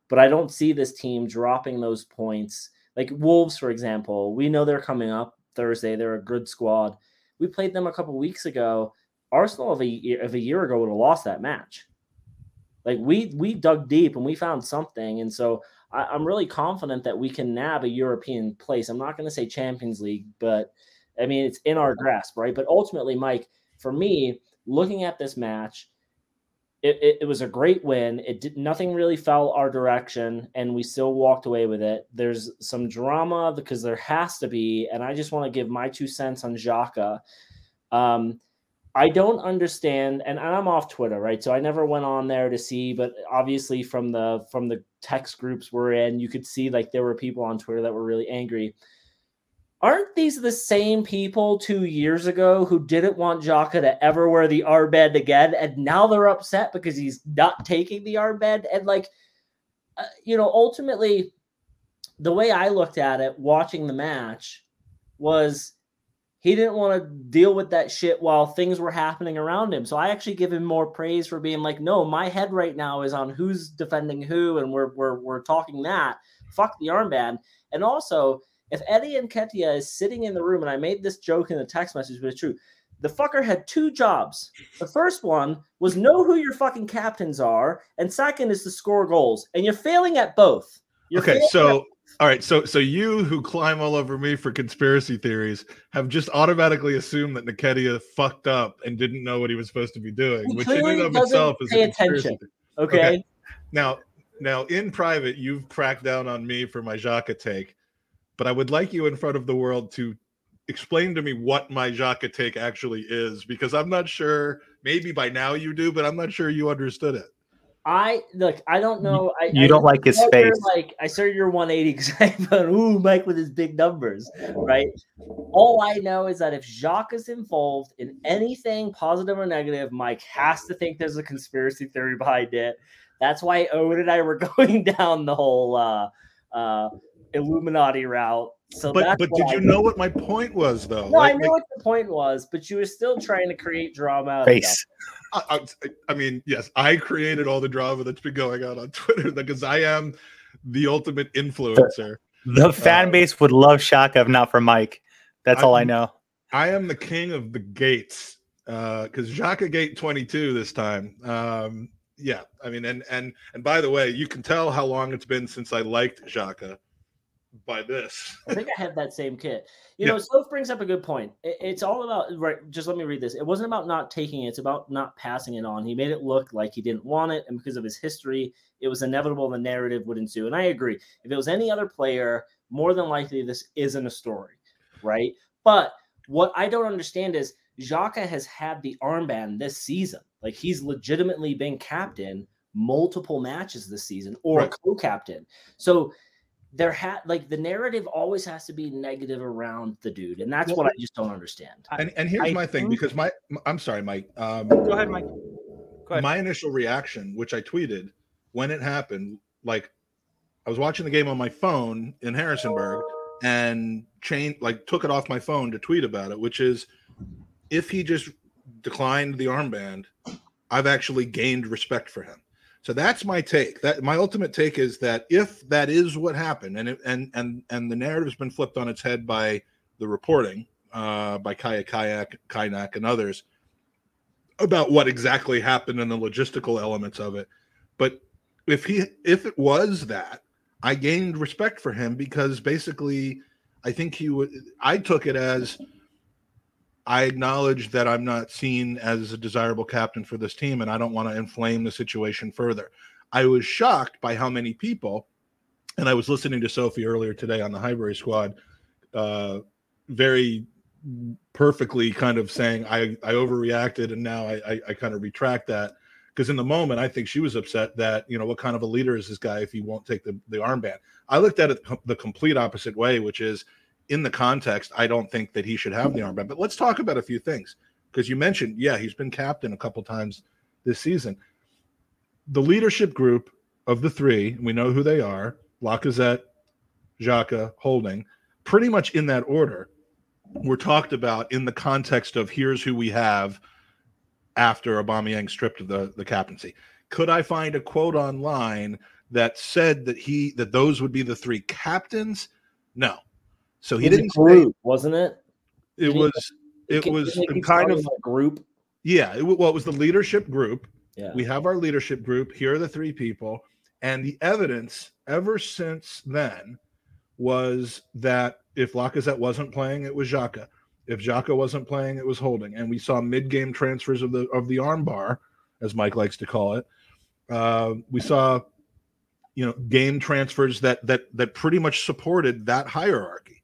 but I don't see this team dropping those points. Like Wolves, for example, we know they're coming up Thursday. They're a good squad. We played them a couple weeks ago. Arsenal of a of a year ago would have lost that match. Like we we dug deep and we found something, and so I, am really confident that we can nab a European place. I'm not going to say Champions League, but I mean it's in our grasp, right? But ultimately, Mike, for me, looking at this match, it, it, it, was a great win. It did nothing really fell our direction, and we still walked away with it. There's some drama because there has to be, and I just want to give my two cents on Xhaka. Um, I don't understand, and I'm off Twitter, right? So I never went on there to see, but obviously from the from the text groups we're in, you could see like there were people on Twitter that were really angry. Aren't these the same people two years ago who didn't want Xhaka to ever wear the armband again, and now they're upset because he's not taking the armband? And like, uh, you know, ultimately, the way I looked at it, watching the match, was he didn't want to deal with that shit while things were happening around him. So I actually give him more praise for being like, no, my head right now is on who's defending who, and we're we're we're talking that. Fuck the armband. And also, if Eddie Nketiah is sitting in the room, and I made this joke in the text message, but it's true. The fucker had two jobs. The first one was know who your fucking captains are, and second is to score goals. And you're failing at both. You're okay, so all right, so so you who climb all over me for conspiracy theories have just automatically assumed that Nketiah fucked up and didn't know what he was supposed to be doing, he which in and of itself is a conspiracy. Okay? okay. Now, now in private, you've cracked down on me for my Xhaka take, but I would like you in front of the world to explain to me what my Xhaka take actually is because I'm not sure. Maybe by now you do, but I'm not sure you understood it. I look. I don't know. I, you I, don't like his face. Like I started your 180 because I thought, ooh, Mike with his big numbers, right? All I know is that if Xhaka is involved in anything positive or negative, Mike has to think there's a conspiracy theory behind it. That's why Owen and I were going down the whole uh, uh, Illuminati route. So, but but did I you know what my point was, though? No, like, I knew what the point was, but you were still trying to create drama. Face. I, I, mean, yes, I created all the drama that's been going on on Twitter because I am the ultimate influencer. The, the fan uh, base would love Xhaka if not for Mike. That's I'm, all I know. I am the king of the gates. because Xhaka Gate 22 this time. Um, yeah, I mean, and and and by the way, you can tell how long it's been since I liked Xhaka by this. I think I had that same kit. You yeah. know, Soph brings up a good point. It, it's all about right. Just let me read this. It wasn't about not taking it; it's about not passing it on. He made it look like he didn't want it, and because of his history, it was inevitable the narrative would ensue. And I agree. If it was any other player, more than likely this isn't a story, right? But what I don't understand is Xhaka has had the armband this season. Like he's legitimately been captain multiple matches this season or right. co-captain. So there had like the narrative always has to be negative around the dude, and that's well, what I just don't understand. And, and here's I my thing because my I'm sorry, Mike. Um, Go ahead, Mike. Go ahead. My initial reaction, which I tweeted when it happened, like I was watching the game on my phone in Harrisonburg and changed like took it off my phone to tweet about it, which is if he just declined the armband, I've actually gained respect for him. So that's my take. That my ultimate take is that if that is what happened, and it, and and and the narrative's been flipped on its head by the reporting uh, by Kaya Kayak, Kaynak, and others about what exactly happened and the logistical elements of it. But if he if it was that, I gained respect for him because basically, I think he would. I took it as I acknowledge that I'm not seen as a desirable captain for this team, and I don't want to inflame the situation further. I was shocked by how many people, and I was listening to Sophie earlier today on the Highbury Squad, uh, very perfectly kind of saying I, I overreacted, and now I, I, I kind of retract that because in the moment I think she was upset that you know what kind of a leader is this guy if he won't take the, the armband. I looked at it the complete opposite way, which is in the context, I don't think that he should have the armband. But let's talk about a few things because you mentioned, yeah, he's been captain a couple times this season. The leadership group of the three, we know who they are: Lacazette, Xhaka, Holding, pretty much in that order. Were talked about in the context of here's who we have after Aubameyang stripped of the, the captaincy. Could I find a quote online that said that he that those would be the three captains? No, so he didn't group, say, wasn't it? It was it was kind of a group. Yeah, it, well, it was the leadership group. Yeah. We have our leadership group. Here are the three people, and the evidence ever since then was that if Lacazette wasn't playing, it was Xhaka. If Xhaka wasn't playing, it was Holding. And we saw mid-game transfers of the of the armbar, as Mike likes to call it. Uh, we saw, you know, game transfers that that that pretty much supported that hierarchy.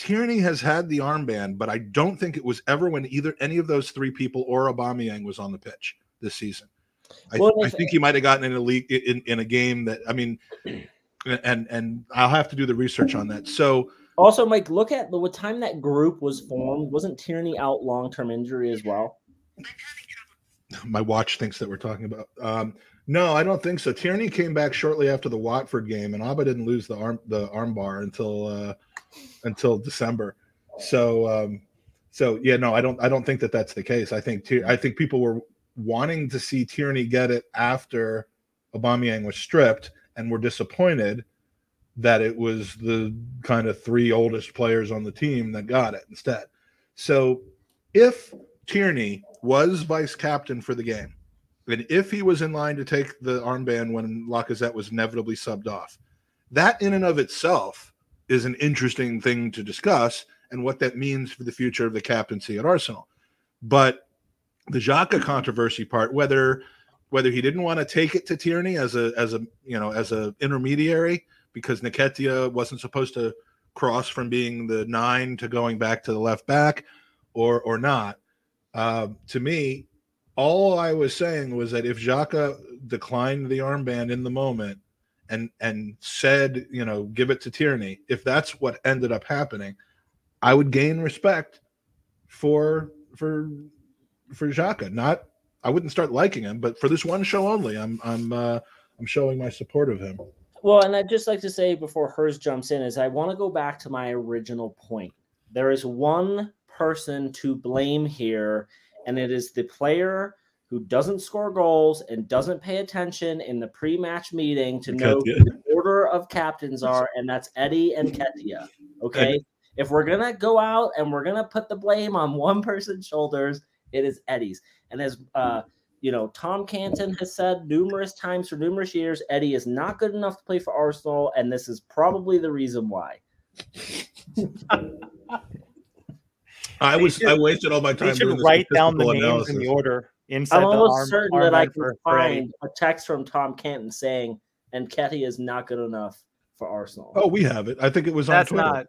Tierney has had the armband, but I don't think it was ever when either any of those three people or Aubameyang was on the pitch this season. I, I think he might have gotten in a league in, in a game that I mean, and and I'll have to do the research on that. So also, Mike, look at the what time that group was formed. Wasn't Tierney out long term injury as well? My watch thinks that we're talking about. Um, no, I don't think so. Tierney came back shortly after the Watford game, and Auba didn't lose the arm the armbar until. Uh, until December. So, um, so yeah, no, I don't, I don't think that that's the case. I think, I think people were wanting to see Tierney get it after Aubameyang was stripped, and were disappointed that it was the kind of three oldest players on the team that got it instead. So, if Tierney was vice captain for the game, and if he was in line to take the armband when Lacazette was inevitably subbed off, that in and of itself is an interesting thing to discuss and what that means for the future of the captaincy at Arsenal. But the Xhaka controversy part, whether whether he didn't want to take it to Tierney as a as a you know as a intermediary because Nketiah wasn't supposed to cross from being the nine to going back to the left back, or or not. Uh, to me, all I was saying was that if Xhaka declined the armband in the moment, and and said, you know, give it to Tierney, if that's what ended up happening, I would gain respect for for for Xhaka. Not I wouldn't start liking him, but for this one show only, I'm I'm uh, I'm showing my support of him. Well, and I'd just like to say before hers jumps in is I want to go back to my original point. There is one person to blame here, and it is the player who doesn't score goals and doesn't pay attention in the pre-match meeting to know who the order of captains are, and that's Eddie Nketiah. Okay. If we're gonna go out and we're gonna put the blame on one person's shoulders, It is Eddie's. And as uh, you know, Tom Canton has said numerous times for numerous years, Eddie is not good enough to play for Arsenal, and this is probably the reason why. I was I wasted all my time They should doing this write down the statistical names in the order inside I'm the almost arm, certain that I can find a text from Tom Canton saying, Nketiah is not good enough for Arsenal. Oh, we have it. I think it was on That's Twitter. not.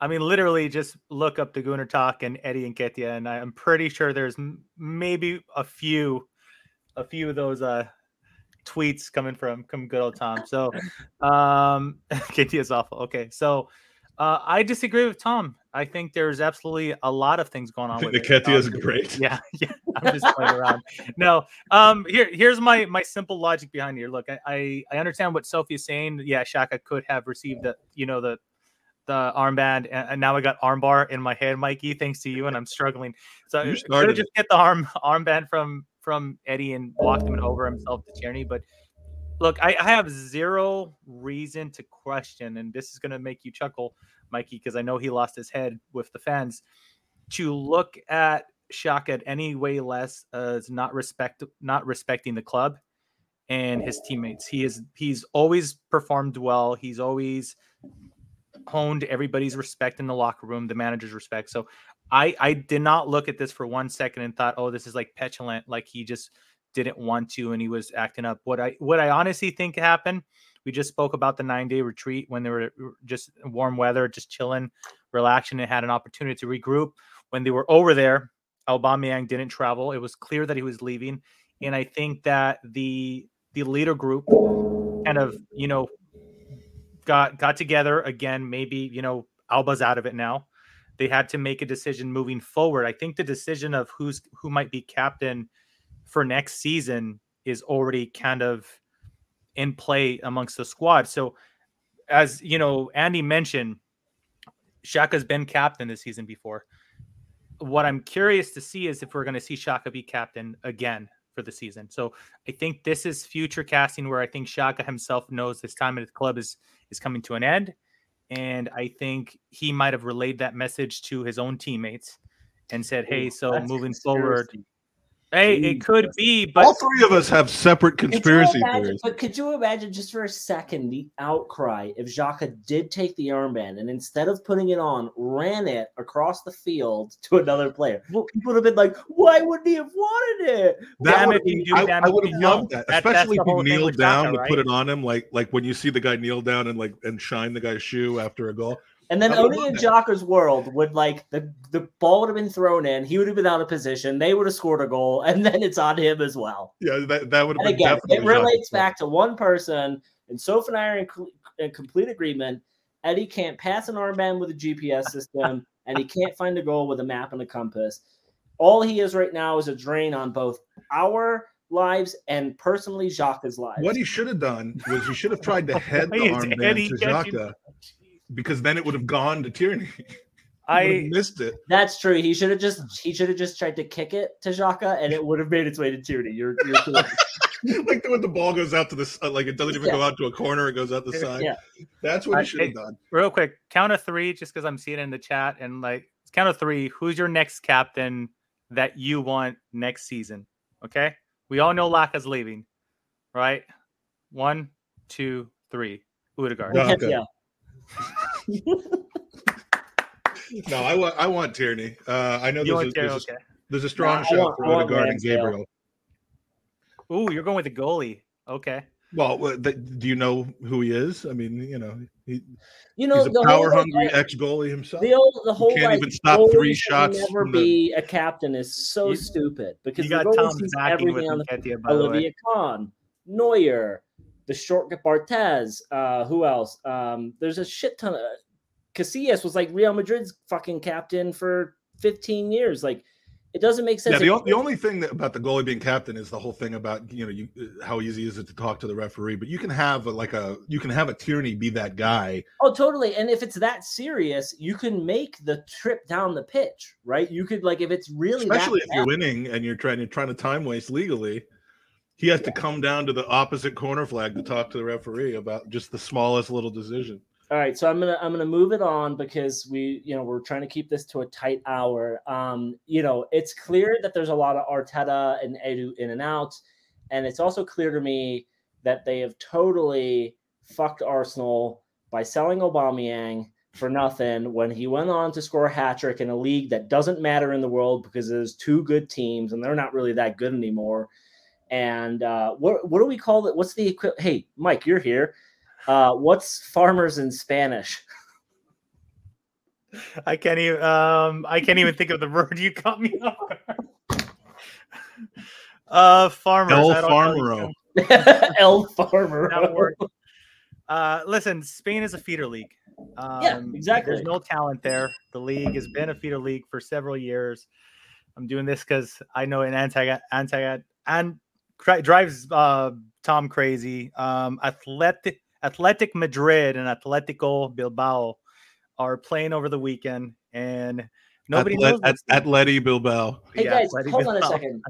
I mean, literally, just look up the Gunnar Talk and Eddie Nketiah, and I'm pretty sure there's m- maybe a few, a few of those uh tweets coming from from good old Tom. So, um, Ketia is awful. Okay, so uh, I disagree with Tom. I think there's absolutely a lot of things going I on think with it. Is Um, great. yeah, yeah. I'm just playing around. No, um, here, here's my my simple logic behind here. Look, I I, I understand what Sophie's saying. Yeah, Xhaka could have received the you know the the armband, and, and now I got armbar in my head, Mikey. Thanks to you, and I'm struggling. So I could just get the arm armband from from Eddie and walked him over himself to Tierney. But look, I, I have zero reason to question, and this is going to make you chuckle, Mikey, because I know he lost his head with the fans. To look at Xhaka at any way less as not respect not respecting the club and his teammates. He is he's always performed well. He's always honed everybody's respect in the locker room, the manager's respect. So I I did not look at this for one second and thought, oh, this is like petulant, like he just didn't want to and he was acting up. What I what I honestly think happened, we just spoke about the nine day retreat when they were just warm weather, just chilling, relaxing, and had an opportunity to regroup. When they were over there, Aubameyang didn't travel. It was clear that he was leaving, and I think that the the leader group kind of you know got got together again. Maybe you know Auba's out of it now. They had to make a decision moving forward. I think the decision of who's who might be captain for next season is already kind of in play amongst the squad. So, as you know, Andy mentioned, Xhaka's been captain this season before. What I'm curious to see is if we're going to see Xhaka be captain again for the season. So I think this is future casting where I think Xhaka himself knows this time at the club is is coming to an end. And I think he might have relayed that message to his own teammates and said, Hey, so that's moving forward, conspiracy. Hey, it could be, but All three of us have separate conspiracy imagine- theories. But could you imagine just for a second the outcry if Xhaka did take the armband and instead of putting it on, ran it across the field to another player? Well- People would have been like, "Why wouldn't he have wanted it?" That Damn would if you do, I, I would have loved that, That- especially if he kneeled with Xhaka, down to right? put it on him, like like when you see the guy kneel down and like and shine the guy's shoe after a goal. And then I would only in love Xhaka's world would like the the ball would have been thrown in, he would have been out of position, they would have scored a goal, and then it's on him as well. Yeah, that, that would have And been again, definitely it relates back to one person, and Soph and I are in, in complete agreement. Eddie can't pass an armband with a GPS system, and he can't find a goal with a map and a compass. All he is right now is a drain on both our lives and personally Jacques' lives. What he should have done was he should have tried to head the Why is armband Eddie to catching- Xhaka because then it would have gone to Tierney. I I missed it. That's true. He should have just he should have just tried to kick it to Xhaka, and it would have made its way to Tierney. You're, you're correct. like when the ball goes out to the uh, like it doesn't even Yeah. go out to a corner; it goes out the side. Yeah. That's what I- he should have hey, done. real quick, count of three, just because I'm seeing it in the chat, and like count of three. Who's your next captain that you want next season? Okay, we all know Laca's leaving, right? One, two, three. Odegaard. No. Yeah. Okay. No, I want I want Tierney. Uh, I know there's a, want Terry? there's, a, there's a strong Nah, I shot want- for I want Odegaard and Gabriel. Ooh, you're going with the goalie. Okay. Well, the, do you know who he is? I mean, you know, he, You know he's a power hungry ex goalie himself. the old the whole can't like even stop three shots Never from the- be a captain is so You- stupid because You the got goalie Tom's sees backing with everything on the Nketiah, by. Oliver Kahn, Neuer, the short Barthez, uh, who else? Um, there's a shit ton of Casillas was like Real Madrid's fucking captain for 15 years. Like it doesn't make sense. Yeah, the, o- the only thing that, about the goalie being captain is the whole thing about you know you, how easy is it to talk to the referee. But you can have a, like a you can have a Tierney be that guy. Oh, totally. And if it's that serious, you can make the trip down the pitch, right? You could like if it's really that especially if bad- you're winning and you're trying you're trying to time waste legally. He has to come down to the opposite corner flag to talk to the referee about just the smallest little decision. All right, so I'm gonna I'm gonna move it on because we you know we're trying to keep this to a tight hour. Um, you know, it's clear that there's a lot of Arteta and Edu in and out, and it's also clear to me that they have totally fucked Arsenal by selling Aubameyang for nothing when he went on to score a hat trick in a league that doesn't matter in the world because there's two good teams and they're not really that good anymore. And uh, what what do we call it? What's the equi- Hey, Mike, you're here. Uh, what's farmers in Spanish? I can't even. Um, I can't even think of the word you caught me off. guard. uh, farmers. El I don't know. Farmero. El Farmer. That'll work. Uh, listen, Spain is a feeder league. Um, Yeah, exactly. There's no talent there. The league has been a feeder league for several years. I'm doing this because I know an anti anti and cri- drives uh, Tom crazy. Um, Athletic Athletic Madrid and Atletico Bilbao are playing over the weekend, and nobody Atlet- knows. at, team. Atleti Bilbao. Hey Yeah, guys, Athletic hold on a second.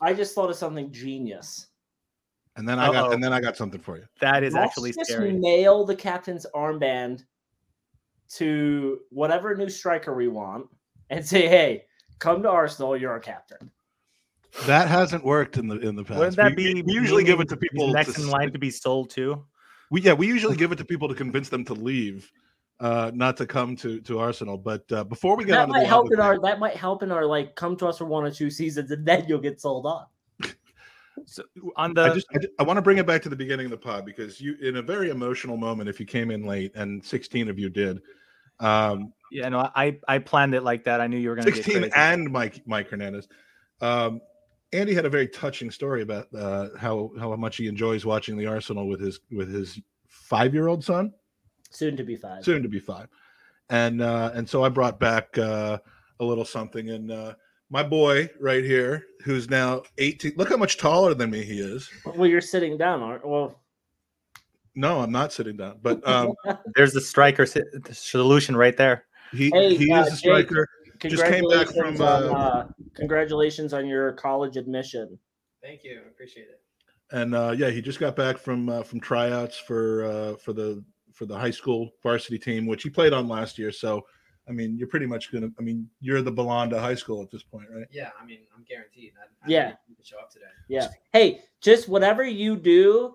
I just thought of something genius. And then I got Uh-oh. and then I got something for you. That is Let's actually just scary. nail the captain's armband to whatever new striker we want and say, "Hey, come to Arsenal. You're our captain." That hasn't worked in the in the past. Wouldn't that we, be we usually give it to meaning he's people next to in s- line to be sold to? We yeah, we usually give it to people to convince them to leave, uh, not to come to to Arsenal. But uh, before we get That on to might the help in our. That might help in our like come to us for one or two seasons, and then you'll get sold on. So on the I just I, I want to bring it back to the beginning of the pod because you in a very emotional moment if you came in late and 16 of you did. Um, yeah, no, I I planned it like that. I knew you were going to get 16 crazy. and Mike Mike Hernandez. Um, Andy had a very touching story about uh, how how much he enjoys watching the Arsenal with his with his five year old son, Soon to be five. soon to be five, and uh, and so I brought back uh, a little something, and uh, my boy right here, who's now 18. Look how much taller than me he is. Well, you're sitting down, aren't? Well, No, I'm not sitting down, but um, There's the striker si- the solution right there. he Hey, he uh, is a Jake, striker. Just came back congratulations from, on, uh, uh, congratulations on your college admission. Thank you. Appreciate it. and uh, yeah, he just got back from uh, from tryouts for uh, for the for the high school varsity team, which he played on last year. So, I mean, you're pretty much gonna. I mean, you're the Belanda high school at this point, right? Yeah, I mean, I'm guaranteed. I, I Yeah. You can show up today. Yeah. Hey, just whatever you do,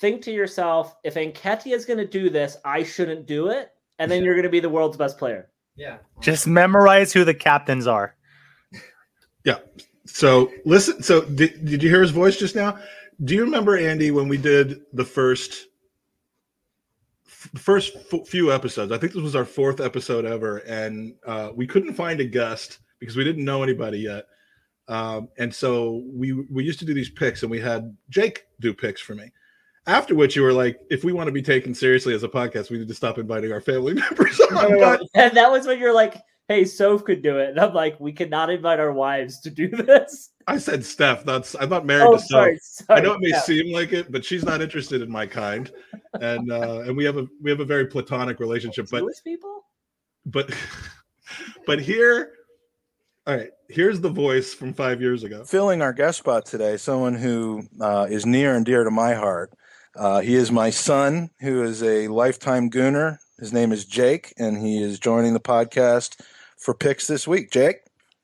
think to yourself, if Nketiah is going to do this, I shouldn't do it. And then you're going to be the world's best player. Yeah. Just memorize who the captains are. Yeah. So listen. So did, did you hear his voice just now? Do you remember Andy when we did the first f- first f- few episodes? I think this was our fourth episode ever, and uh, we couldn't find a guest because we didn't know anybody yet. Um, and so we we used to do these picks, and we had Jake do picks for me. After which you were like, if we want to be taken seriously as a podcast, we need to stop inviting our family members on. But And that was when you're like, hey, Soph could do it. And I'm like, we cannot invite our wives to do this. I said Steph. That's I'm not married Oh, to Soph. sorry. sorry. I know it may Yeah. seem like it, but she's not interested in my kind, and uh, and we have a we have a very platonic relationship. But Jewish people? but but here, all right. Here's the voice from five years ago. filling our guest spot today, someone who uh, is near and dear to my heart. Uh, he is my son, who is a lifetime gooner. His name is Jake, and he is joining the podcast for picks this week. Jake,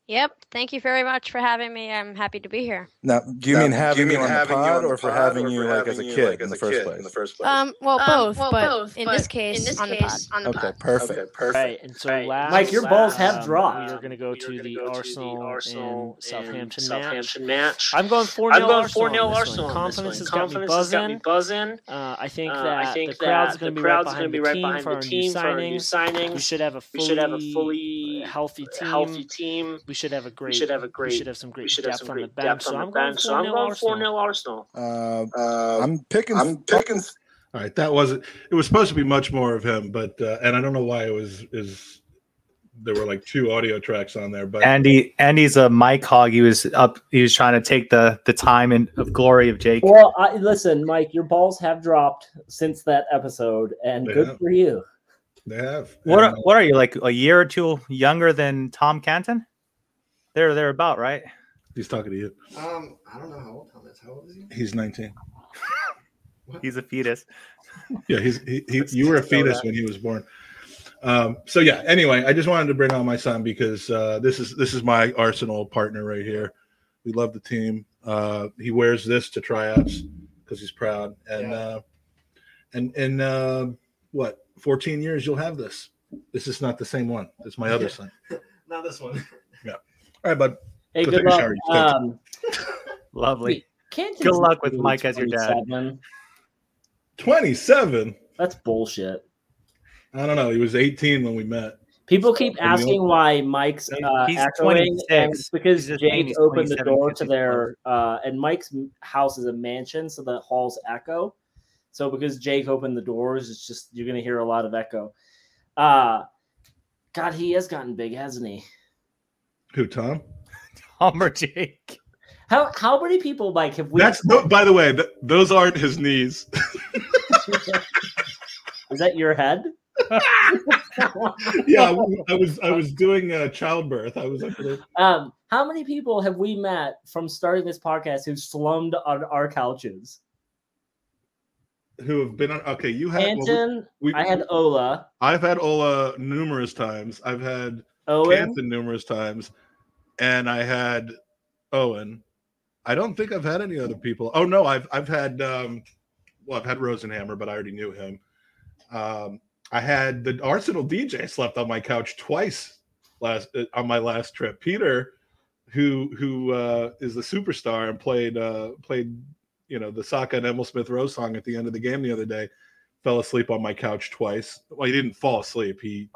Yep. Thank you very much for having me. I'm happy to be here. now do you Now, mean having you you mean on the having you pod, on the or for pod, having or you for like having as a you, kid like, in the first kid place? in the first place? Um, well, Um, both, well, but both, in but this case, in this on the case, pod. on the Okay, pod. perfect. Okay, perfect. Right, and so Right. last, Mike, your balls um, have dropped. We are going to go We are to gonna the go to the Arsenal, Arsenal and Southampton, match. Southampton match. I'm going 4 I'm 0 Arsenal. 4 0 on this Arsenal. one. on this Confidence one. has got me Confidence has got me buzzing. buzzing. Uh, I think Uh, that the crowd's that going to be right behind going the team for our new team for our new signings. We should have a fully, should have a fully healthy team. healthy team. We should have a great. We should have a great. We should have some great should have depth some on the great bench. depth So on I'm the going bench. So I'm 4 going 4 Arsenal. 0 Arsenal. Uh, Uh, I'm picking. I'm picking. All right, that wasn't. It was supposed to be much more of him, but uh, and I don't know why it was is. There were like two audio tracks on there, but Andy Andy's a mic hog. He was up. He was trying to take the the time and of glory of Jake. Well, I, listen, Mike, your balls have dropped since that episode, and They good have. for you. they have. What are, what are you like a year or two younger than Tom Canton? They're they're about right. he's talking to you. Um, I don't know how old Tom is. How old is he? He's 19. He's a fetus. Yeah, he's he, he you were a fetus that. when he was born. Um, so yeah. Anyway, I just wanted to bring on my son because uh, this is this is my Arsenal partner right here. We love the team. Uh, he wears this to tryouts because he's proud. And Yeah. uh, and and uh, what? 14 years you'll have this. This is not the same one. It's my other son. Not this one. All right, bud. Hey, Go good luck. shower, you stink. Um, Lovely. Canton's Good luck with really Mike as your dad. 27. 27. That's bullshit. I don't know. He was 18 when we met. People keep From the asking old- why Mike's uh, He's echoing, and 26. it's because He's just Jake opened the 27, door to their uh, and Mike's house is a mansion, so the halls echo. So because Jake opened the doors, it's just you're gonna hear a lot of echo. Uh God, he has gotten big, hasn't he? Who, Tom? Tom or Jake. How how many people, Mike, have we? That's no, by the way, th- those aren't his knees. is that your head? yeah, I was I was doing uh, childbirth. I was up there. Um, how many people have we met from starting this podcast who slummed on our couches? who have been on. Okay, you had. well, Anton, we, I had Ola, I've had Ola numerous times. I've had Owen. Canton numerous times, and I had Owen. I don't think I've had any other people. Oh no, I've I've had um, well, I've had Rosenhammer, but I already knew him. Um, I had the Arsenal DJ slept on my couch twice last uh, on my last trip. Peter, who who uh, is the superstar and played uh, played you know the Saka and Emile Smith Rose song at the end of the game the other day, fell asleep on my couch twice. Well, he didn't fall asleep. He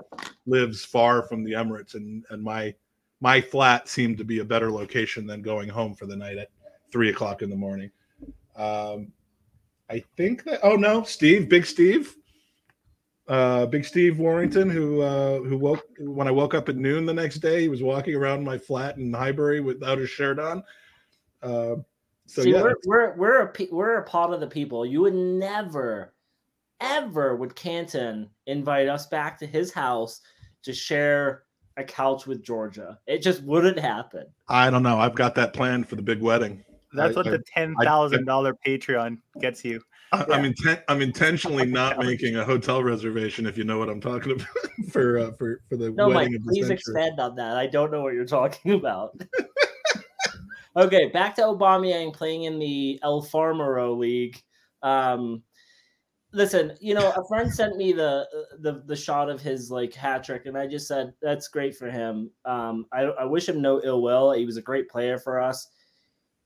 lives far from the Emirates, and and my my flat seemed to be a better location than going home for the night at three o'clock in the morning. Um, I think that. Oh no, Steve, Big Steve, uh, Big Steve Warrington, who uh, who woke when I woke up at noon the next day. He was walking around my flat in Highbury without his shirt on. Uh, so See, yeah, we're we're we're a we're a part of the people. You would never, ever would Canton invite us back to his house to share a couch with Georgia. It just wouldn't happen. I don't know. I've got that planned for the big wedding. That's I- what I- the ten thousand dollar Patreon gets you. I, I'm, inten- I'm intentionally not making a hotel reservation, if you know what I'm talking about, for uh, for for the No, wedding Mike, please century. expand on that. I don't know what you're talking about. okay, back to Aubameyang playing in the El Farmero League. Um, listen, you know, a friend sent me the the the shot of his like hat trick, and I just said that's great for him. Um, I, I wish him no ill will. He was a great player for us.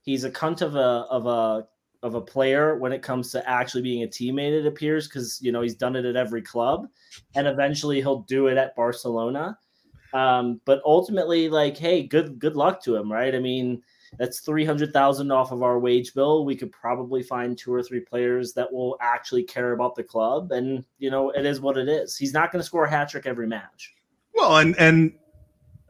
He's a cunt of a of a of a player when it comes to actually being a teammate. It appears because you know he's done it at every club, and eventually he'll do it at Barcelona. Um, but ultimately, like, hey, good good luck to him, right? I mean, that's three hundred thousand off of our wage bill. We could probably find two or three players that will actually care about the club, and you know, it is what it is. He's not going to score a hat trick every match. Well, and and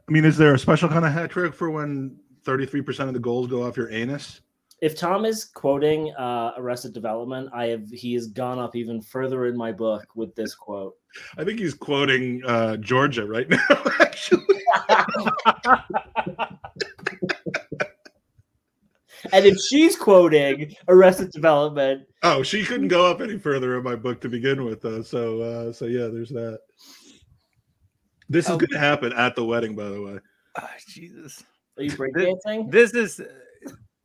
I mean, is there a special kind of hat trick for when 33% of the goals go off your anus? If Tom is quoting uh, Arrested Development, I have he has gone up even further in my book with this quote. I think he's quoting uh, Georgia right now. Actually, and if she's quoting Arrested Development, oh, she couldn't go up any further in my book to begin with, though. So, uh, so yeah, there's that. This is Oh. going to happen at the wedding, by the way. Ah, Jesus. are you breakdancing? This is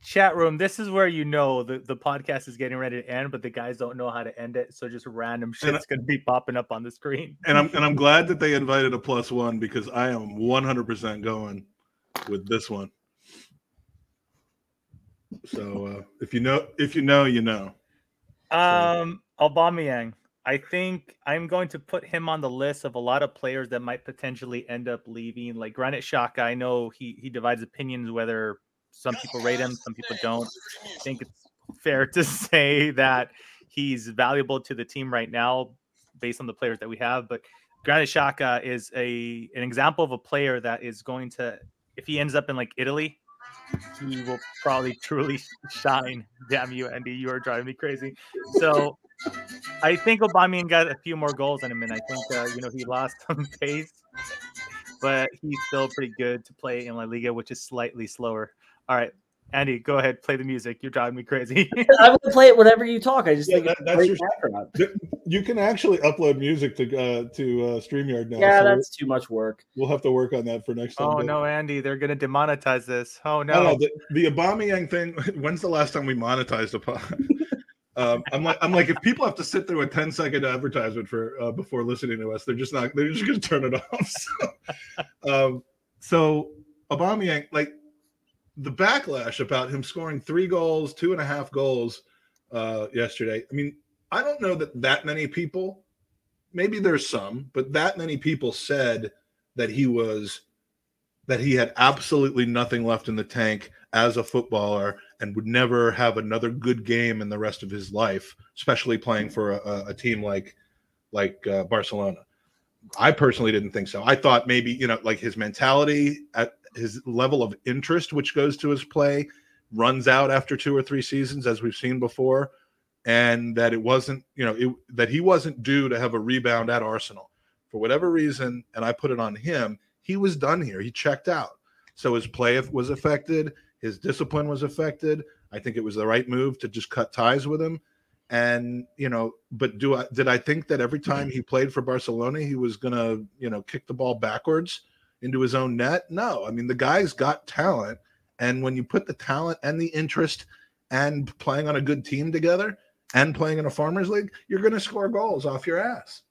chat room. This is where you know the, the podcast is getting ready to end, but the guys don't know how to end it. So just random shit's gonna be popping up on the screen. And I'm and I'm glad that they invited a plus one because I am 100% going with this one. So uh, if you know, if you know, you know. Um, Aubameyang. I think I'm going to put him on the list of a lot of players that might potentially end up leaving. Like Granit Xhaka, I know he he divides opinions whether some people rate him, some people don't. I think it's fair to say that he's valuable to the team right now based on the players that we have. But Granit Xhaka is a an example of a player that is going to, if he ends up in like Italy, he will probably truly shine. Damn you, Andy, you are driving me crazy. So I think Aubameyang got a few more goals in him, and I think uh, you know he lost some pace, but he's still pretty good to play in La Liga, which is slightly slower. All right, Andy, go ahead, play the music. You're driving me crazy. I'm gonna play it whenever you talk. I just Yeah, think that- it's that's great your- background. You can actually upload music to uh, to uh, Streamyard now. Yeah, so that's too much work. we'll have to work on that for next time. oh but- no, Andy, they're gonna demonetize this. Oh I don't no. the, the Aubameyang thing. When's the last time we monetized a pod? um, I'm like, I'm like, if people have to sit through a 10 second advertisement for uh, before listening to us, they're just not. They're just going to turn it off. So, um, so Aubameyang, like the backlash about him scoring three goals, two and a half goals uh, yesterday. I mean, I don't know that that many people. Maybe there's some, but that many people said that he was that he had absolutely nothing left in the tank as a footballer and would never have another good game in the rest of his life, especially playing for a, a team like like uh, Barcelona. I personally didn't think so. I thought maybe you know, like his mentality, at his level of interest, which goes to his play, runs out after two or three seasons, as we've seen before, and that it wasn't, you know, it, that he wasn't due to have a rebound at Arsenal for whatever reason. And I put it on him. He was done here. He checked out. So his play was affected. His discipline was affected. I think it was the right move to just cut ties with him. And you know, but do I did I think that every mm-hmm. time he played for Barcelona he was gonna you know kick the ball backwards into his own net? No, I mean the guy's got talent, and when you put the talent and the interest and playing on a good team together and playing in a farmers league, you're gonna score goals off your ass.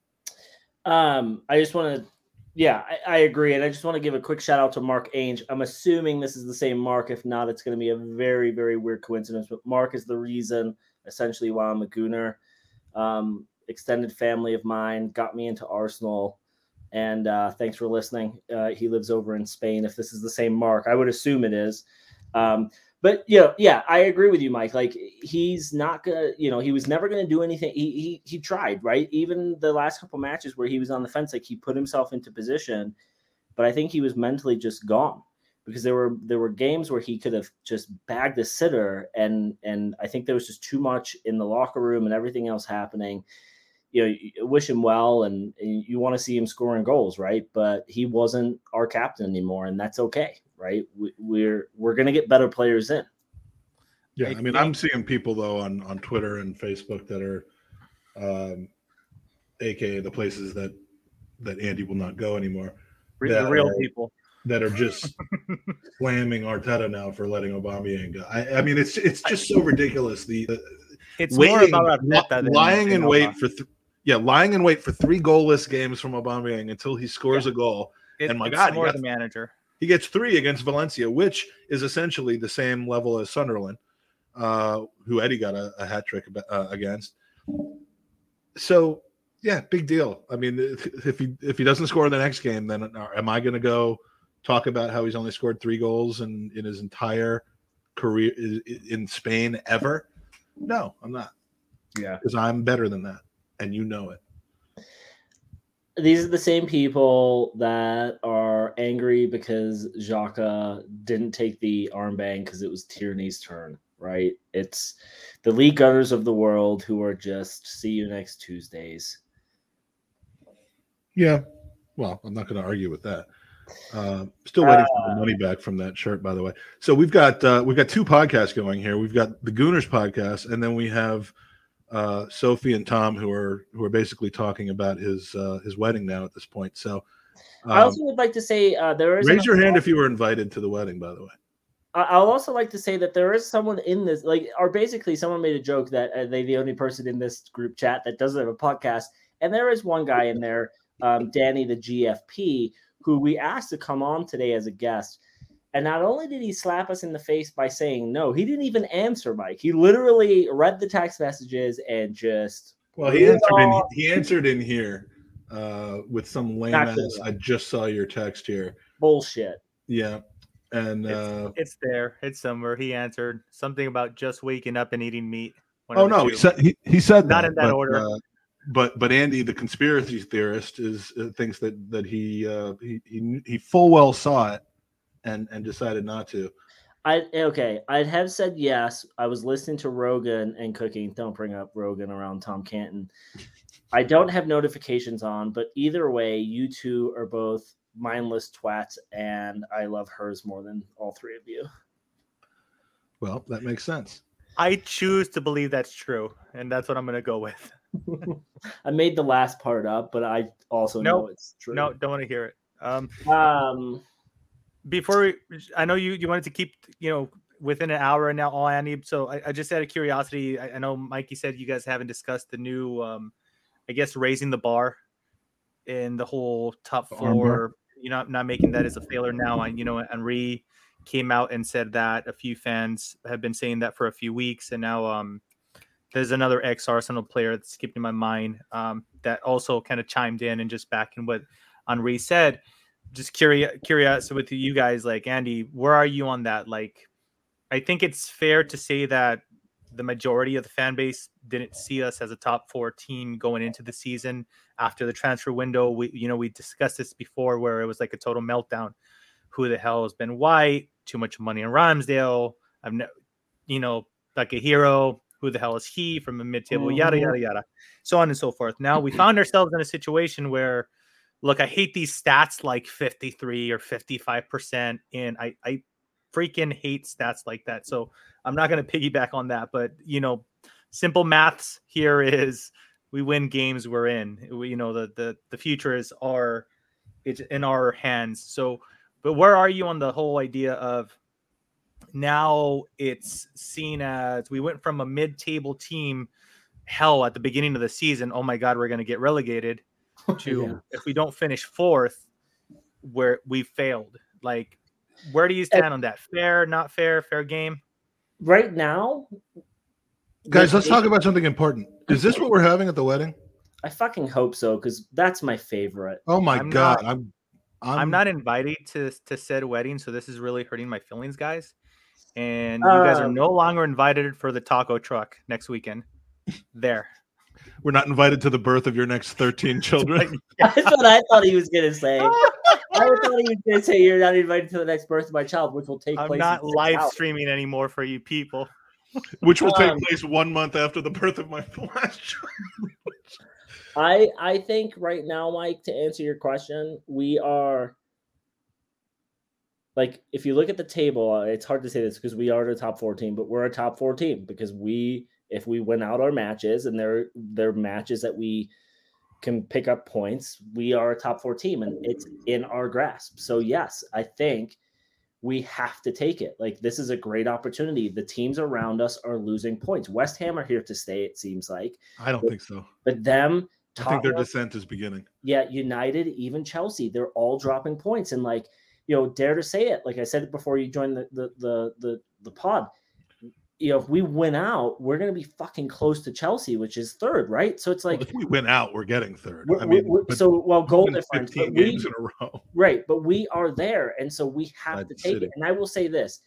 Um, I just want to, yeah, I, I agree, and I just want to give a quick shout out to Mark Ainge. I'm assuming this is the same Mark. If not, it's going to be a very, very weird coincidence. But Mark is the reason, essentially, why I'm a Gooner. Um, extended family of mine got me into Arsenal, and uh, thanks for listening. Uh, he lives over in Spain. If this is the same Mark, I would assume it is. Um, but you know, yeah, I agree with you, Mike. Like he's not gonna, you know, he was never gonna do anything. He he he tried, right? Even the last couple matches where he was on the fence, like he put himself into position, but I think he was mentally just gone because there were there were games where he could have just bagged a sitter, and and I think there was just too much in the locker room and everything else happening. You know, you wish him well, and, and you want to see him scoring goals, right? But he wasn't our captain anymore, and that's okay, right? We, we're we're gonna get better players in. Yeah, I I mean, I'm seeing people though on on Twitter and Facebook that are, um, aka the places that that Andy will not go anymore, the real are- people. that are just slamming Arteta now for letting Aubameyang go. I, I mean, it's it's just so ridiculous. The, the It's more about li- Arteta than lying in than wait for th- yeah, lying in wait for three goalless games from Aubameyang until he scores a goal. It- and my God, he more got- the manager. He gets three against Valencia, which is essentially the same level as Sunderland, uh, who Eddie got a, a hat trick uh, against. So, yeah, big deal. I mean, if, if he if he doesn't score the next game, then am I going to go talk about how he's only scored three goals in, in his entire career in Spain ever? No, I'm not. Yeah. because I'm better than that, and you know it. these are the same people that are angry because Xhaka didn't take the armband because it was Tierney's turn, right? It's the league gunners of the world who are just see you next Tuesdays. Yeah. Well, I'm not going to argue with that. Uh, still waiting for the money back from that shirt, by the way. So we've got uh, we've got two podcasts going here. We've got the Gooners podcast, and then we have uh, Sophie and Tom, who are who are basically talking about his uh, his wedding now at this point. So I um, also would like to say uh, there is raise your hand if you were invited to the wedding. By the way, I- I'll also like to say that there is someone in this, like, or basically someone made a joke that uh, they the only person in this group chat that doesn't have a podcast, and there is one guy in there, um, Danny the GFP, who we asked to come on today as a guest. And not only did he slap us in the face by saying no, he didn't even answer, Mike. He literally read the text messages and just well, he answered in he answered in here uh, with some lame Not ass. I just saw your text here. bullshit. Yeah, and It's, uh, it's there. It's somewhere. He answered something about just waking up and eating meat. Oh no, he said he, he said Not that, in that but, order. uh, but but Andy, the conspiracy theorist, is uh, thinks that that he uh, he he he full well saw it and and decided not to. I okay. I'd have said yes. I was listening to Rogan and cooking. Don't bring up Rogan around Tom Canton. I don't have notifications on, but either way, you two are both mindless twats, and I love hers more than all three of you. Well, that makes sense. I choose to believe that's true, and that's what I'm going to go with. I made the last part up, but I also know it's true. No, don't want to hear it. Um, Um, before we, I know you you wanted to keep you know within an hour and now all I need. So I, I just out of curiosity, I, I know Mikey said you guys haven't discussed the new, um, I guess raising the bar in the whole top The arm bar? four. You know, not making that as a failure now. And you know, Henry came out and said that a few fans have been saying that for a few weeks, and now um, there's another ex Arsenal player that's skipping my mind um, that also kind of chimed in and just backing what Henry said just curious curious with you guys like andy where are you on that? Like i think it's fair to say that the majority of the fan base didn't see us as a top four team going into the season after the transfer window. We you know we discussed this before where it was like a total meltdown. Who the hell has been white? Too much money in ramsdale. I've no you know like a hero. Who the hell is he from a mid-table? Yada Mhm. yada yada. So on and so forth. Now we found ourselves in a situation where look, I hate these stats like 53 or 55%. And I, I freaking hate stats like that. So I'm not going to piggyback on that. But, you know, simple maths here is we win games we're in. We, you know, the, the, the future is our, it's in our hands. So, but where are you on the whole idea of now it's seen as we went from a mid table team, hell, at the beginning of the season, oh my God, we're going to get relegated to Yeah. if we don't finish fourth, where we failed. Like, where do you stand on that? Fair, not fair, fair game? right now, Guys, let's talk about something important. Is this what we're having at the wedding? I fucking hope so because that's my favorite. Oh my I'm god, not- I'm, I'm, not invited to to said wedding, so this is really hurting my feelings, guys. And you guys are Um, no longer invited for the taco truck next weekend. There. We're not invited to the birth of your next 13 children. That's what I thought he was gonna say. I thought he was gonna say you're not invited to the next birth of my child, which will take I'm place. in not live hours. streaming anymore for you people. which will take Um, place one month after the birth of my last child. I I think right now, Mike, to answer your question, we are like if you look at the table, uh, it's hard to say this because we are the top four team, but we're a top four team because we if we win out our matches and they're they're matches that we can pick up points, we are a top four team and it's in our grasp. So yes, I think we have to take it. Like this is a great opportunity. The teams around us are losing points. West Ham are here to stay, it seems like. I don't think so. But them I think their descent is beginning. yeah, United, even Chelsea, they're all dropping points. And like, you know, dare to say it, like I said it before you joined the the the the, the pod. You know, if we win out, we're gonna be fucking close to Chelsea, which is third, right? So it's Well, like if we win out, we're getting 3rd we're- I mean, we're- so well goal difference. But we, games in a row. right, but we are there, and so we have to to take City. it. And I will say this: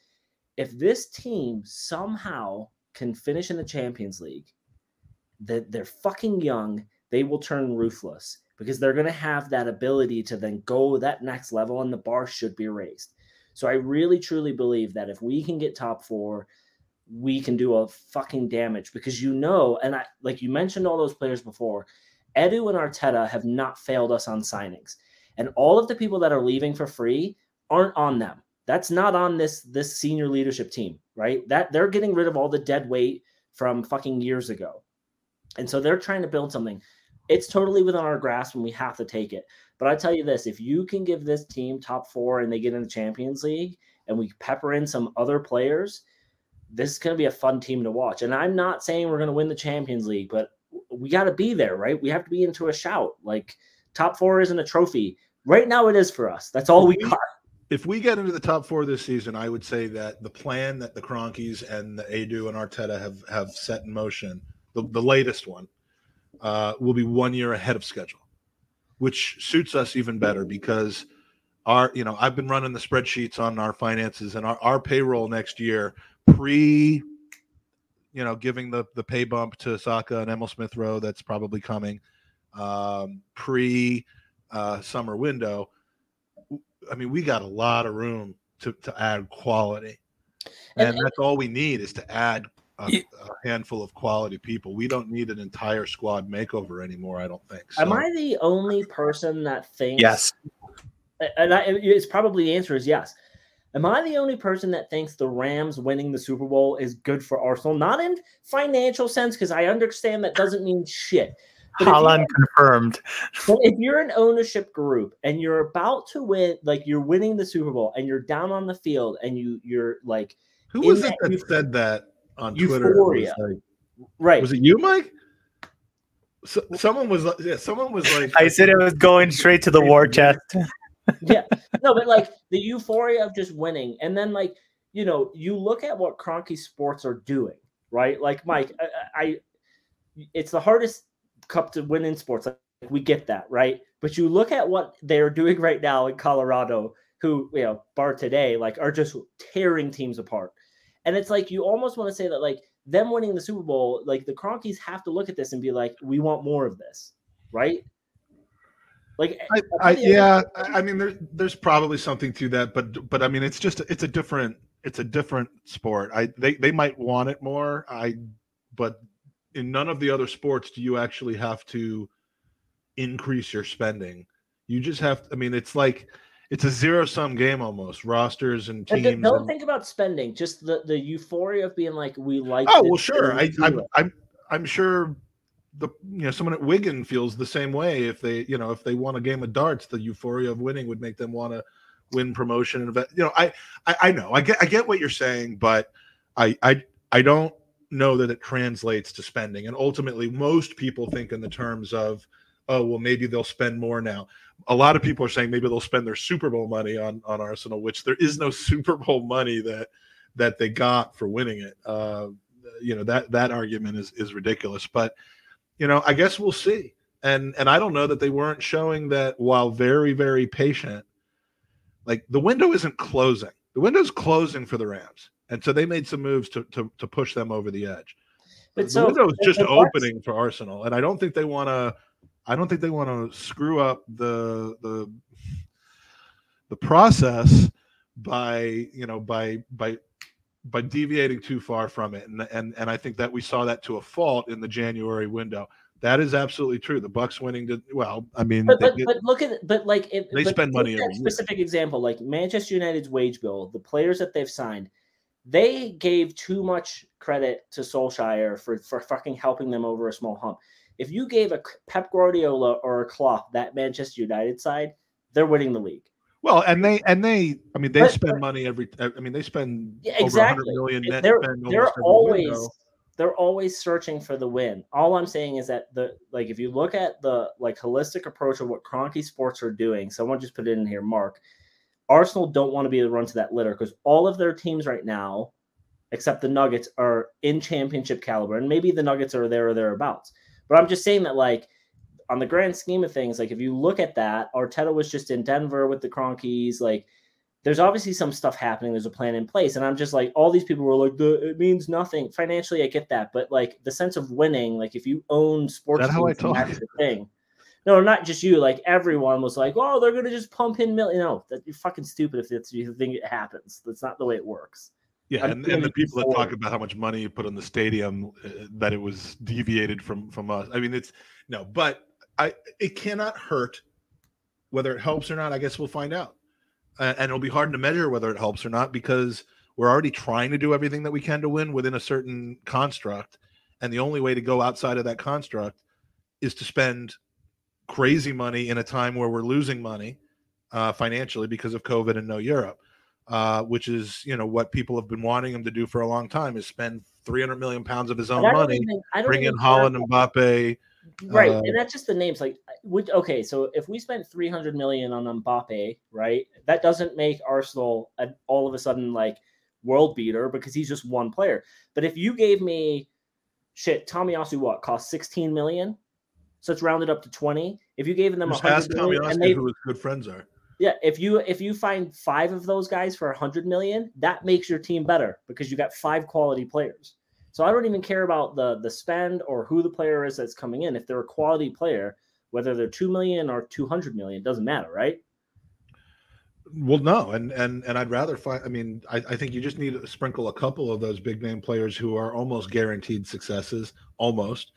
if this team somehow can finish in the Champions League, that they're fucking young, they will turn ruthless because they're going to have that ability to then go that next level, and the bar should be raised. So I really truly believe that if we can get top four, we can do a fucking damage because you know, and I like you mentioned all those players before. Edu and Arteta have not failed us on signings, and all of the people that are leaving for free aren't on them. That's not on this this senior leadership team, right? That they're getting rid of all the dead weight from fucking years ago, and so they're trying to build something. It's totally within our grasp, and we have to take it. But I tell you this: if you can give this team top four and they get in the Champions League, and we pepper in some other players, this is going to be a fun team to watch. And I'm not saying we're going to win the Champions League, but we got to be there, right? We have to be into a shout. Like top four isn't a trophy. Right now, it is for us. That's all we got. If we get into the top four this season, I would say that the plan that the Kroenkes and the Edu and Arteta have have set in motion, the, the latest one, uh, will be one year ahead of schedule, which suits us even better because our, you know, I've been running the spreadsheets on our finances and our, our payroll next year pre, you know, giving the the pay bump to Saka and Emile Smith Rowe that's probably coming, um, pre uh, summer window. I mean, we got a lot of room to, to add quality. And- And, that's all we need is to add a, Ye- a handful of quality people. We don't need an entire squad makeover anymore, I don't think. Am I the only person that thinks? Yes. And I, it's probably the answer is yes. Am I the only person that thinks the Rams winning the Super Bowl is good for Arsenal? Not in financial sense, because I understand that doesn't mean shit. But if Haaland confirmed. But if you're an ownership group and you're about to win, like you're winning the Super Bowl and you're down on the field and you you're like Who was it that that euph- said that on Twitter? It was Euphoria. like- right. Was it you, Mike? So, someone was like, yeah, someone was like, I said it was going straight to the war chest. Yeah. No, but like the euphoria of just winning, and then like you know, you look at what Kroenke Sports are doing, right? Like Mike, I, I it's the hardest cup to win in sports. Like we get that, right? But you look at what they're doing right now in Colorado, who you know, bar today, like are just tearing teams apart. And it's like you almost want to say that like them winning the Super Bowl, like the Kroenkes have to look at this and be like, we want more of this, right? Like eh, I, I, yeah, I mean, there's there's probably something to that, but but I mean, it's just it's a different it's a different sport. I they they might want it more. I but in none of the other sports do you actually have to increase your spending. You just have. I mean, it's like it's a zero sum game almost. Rosters and And teams. don't and- think about spending. Just the the euphoria of being like, we like. Oh well, sure. I, I'm. I'm I'm sure the you know someone at Wigan feels the same way. If they you know if they won a game of darts, the euphoria of winning would make them want to win promotion and event. You know, I, I I know I get I get what you're saying, but I I I don't know that it translates to spending. And ultimately, most people think in the terms of oh well maybe they'll spend more now. A lot of people are saying maybe they'll spend their Super Bowl money on on Arsenal, which there is no Super Bowl money that that they got for winning it. Uh, you know that that argument is is ridiculous, but you know I guess we'll see. And and I don't know that they weren't showing that while very very patient, like the window isn't closing. The window's closing for the Rams, and so they made some moves to to, to push them over the edge. But the so window is just opening for Arsenal, and I don't think they want to. I don't think they want to screw up the the the process by you know by by by deviating too far from it, and and and I think that we saw that to a fault in the January window. That is absolutely true. The Bucks winning did well. I mean, But but, did- but look at but like if They but spend money that every year. specific example, like Manchester United's wage bill, the players that they've signed, they gave too much credit to Solskjaer for for fucking helping them over a small hump. If you gave a Pep Guardiola or a Klopp that Manchester United side, they're winning the league. Well, and they and they. I mean, they But- spend but- money every. I mean, they spend Yeah, over 100 exactly. million net They're they're always window. they're always searching for the win. All I'm saying is that the like if you look at the like holistic approach of what Kroenke Sports are doing, someone just put it in here, Mark. Arsenal don't want to be the run to that litter because all of their teams right now, except the Nuggets, are in championship caliber, and maybe the Nuggets are there or thereabouts. But I'm just saying that like on the grand scheme of things, like if you look at that, Arteta was just in Denver with the Kroenkes, like there's obviously some stuff happening. There's a plan in place, and I'm just like, all these people were like, the, it means nothing financially. I get that, but like the sense of winning, like if you own sports, Is that how I talk? that's the thing. No, not just you. Like everyone was like, oh, they're gonna just pump in million. No, that you're fucking stupid if it's you think it happens. That's not the way it works. Yeah, and, and the people that talk about how much money you put on the stadium, uh, that it was deviated from from us. I mean, it's no, but I it cannot hurt. Whether it helps or not, I guess we'll find out, uh, and it'll be hard to measure whether it helps or not because we're already trying to do everything that we can to win within a certain construct, and the only way to go outside of that construct is to spend crazy money in a time where we're losing money uh, financially because of COVID and no Europe uh, which is you know what people have been wanting him to do for a long time is spend 300 million pounds of his own And I don't money, even- bring in Haaland and Mbappe. Right Uh, and that's just the names like would okay so if we spent 300 million on Mbappe right that doesn't make Arsenal a, all of a sudden like world beater because he's just one player. But if you gave me shit Tomiyasu what cost 16 million? So it's rounded up to 20 if you gave them Just 100 ask million and they who his good friends are. yeah if you if you find five of those guys for 100 million that makes your team better because you got five quality players so i don't even care about the the spend or who the player is that's coming in if they're a quality player whether they're 2 million or 200 million it doesn't matter right Well, no, and and and I'd rather find. I mean, I, I think you just need to sprinkle a couple of those big name players who are almost guaranteed successes, almost,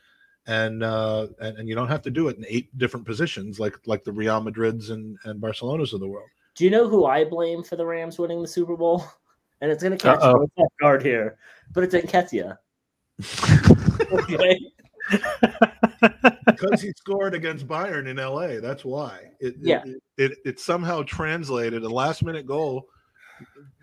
and uh, and, and you don't have to do it in eight different positions like like the Real Madrids and and Barcelonas of the world. Do you know who I blame for the Rams winning the Super Bowl? And it's going to catch Uh-oh. you off guard here, but it's Nketiah. okay. because he scored against Bayern in LA. That's why. It, Yeah. It, it, it somehow translated a last minute goal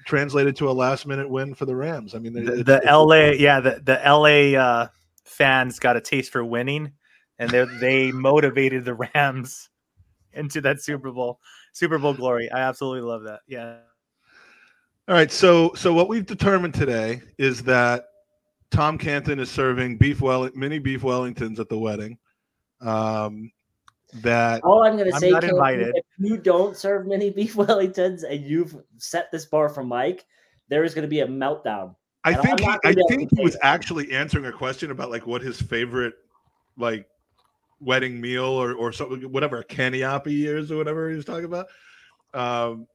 translated to a last minute win for the Rams. I mean, the, it- the it- LA, yeah, the the LA uh, fans got a taste for winning, and they they motivated the Rams into that Super Bowl Super Bowl glory. I absolutely love that. Yeah, All right. So, so what we've determined today is that Tom Canton is serving beef well mini beef Wellingtons at the wedding. Um, that All I'm going to say, not Cameron, invited. if you don't serve mini beef Wellingtons and you've set this bar for Mike, there is going to be a meltdown. I And think he, I gonna be able think he was it. actually answering a question about like what his favorite like wedding meal or or something whatever a caniopi is or whatever he was talking about. Um,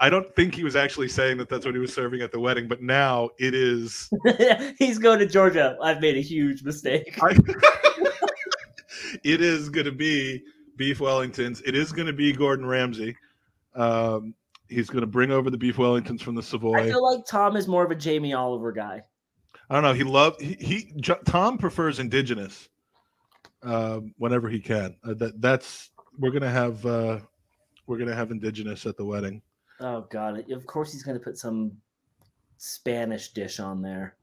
I don't think he was actually saying that that's what he was serving at the wedding, but now it is. He's going to Georgia. I've made a huge mistake. I- it is going to be beef Wellingtons. It is going to be Gordon Ramsay. Um, he's going to bring over the beef Wellingtons from the Savoy. I feel like Tom is more of a Jamie Oliver guy. I don't know. He loved he, he Tom prefers indigenous um, whenever he can. Uh, that that's we're gonna have uh, we're gonna have indigenous at the wedding. Oh God! Of course he's going to put some Spanish dish on there.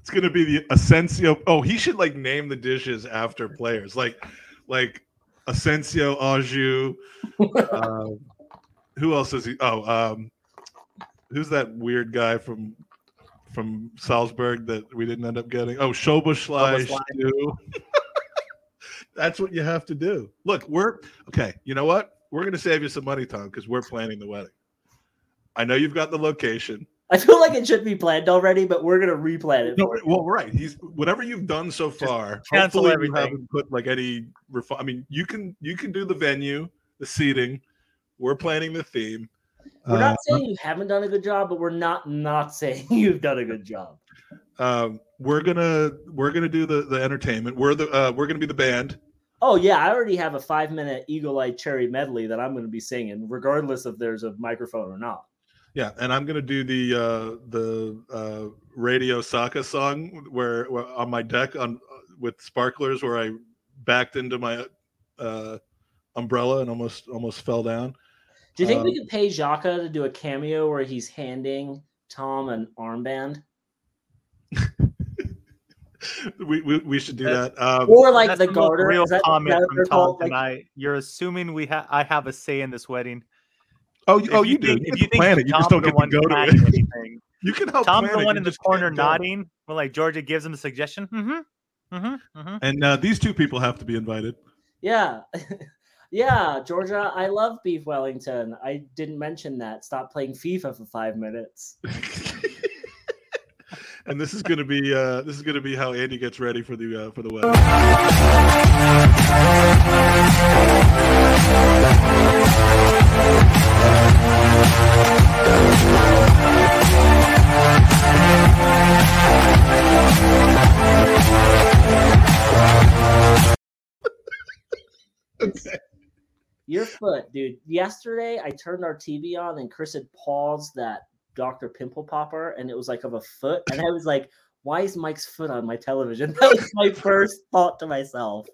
It's gonna be the Asensio. Oh, he should like name the dishes after players, like like Asensio Aju. um, who else is he? Oh, um, who's that weird guy from from Salzburg that we didn't end up getting? Oh, stew. That's what you have to do. Look, we're okay. You know what? We're going to save you some money, Tom, because we're planning the wedding. I know you've got the location. I feel like it should be planned already, but we're going to replan it. No, well, right. He's whatever you've done so far. cancel hopefully everything. You haven't put like any. Refi- I mean, you can you can do the venue, the seating. We're planning the theme. We're not Uh, saying you haven't done a good job, but we're not not saying you've done a good job. um, we're gonna we're gonna do the the entertainment. We're the uh, we're gonna be the band. Oh yeah, I already have a five minute Eagle Eye Cherry medley that I'm going to be singing, regardless if there's a microphone or not. Yeah, and I'm gonna do the uh, the uh, radio Saka song where, where on my deck on with sparklers where I backed into my uh, umbrella and almost almost fell down. Do you think Um, we could pay Xhaka to do a cameo where he's handing Tom an armband, we, we we should do That- that. Um, or like the garter? Real that, comment that from Tom called? Like, tonight. You're assuming we have I have a say in this wedding. oh, you, If oh, you, do. You if you think plan it. You just Tom's don't the get to one go to planning it. anything, You can help. Tom's the one in the corner nodding. Well, like Georgia gives him a suggestion. Mm-hmm. Mm-hmm. mm-hmm. And uh, these two people have to be invited. yeah, yeah, Georgia. I love Beef Wellington. I didn't mention that. Stop playing FIFA for five minutes. And this is going to be uh, this is going to be how Andy gets ready for the uh, for the wedding. Your foot, dude. Yesterday, I turned our TV on and Chris had paused that Dr. Pimple Popper, and it was like of a foot. And I was like, why is Mike's foot on my television? That was my first thought to myself.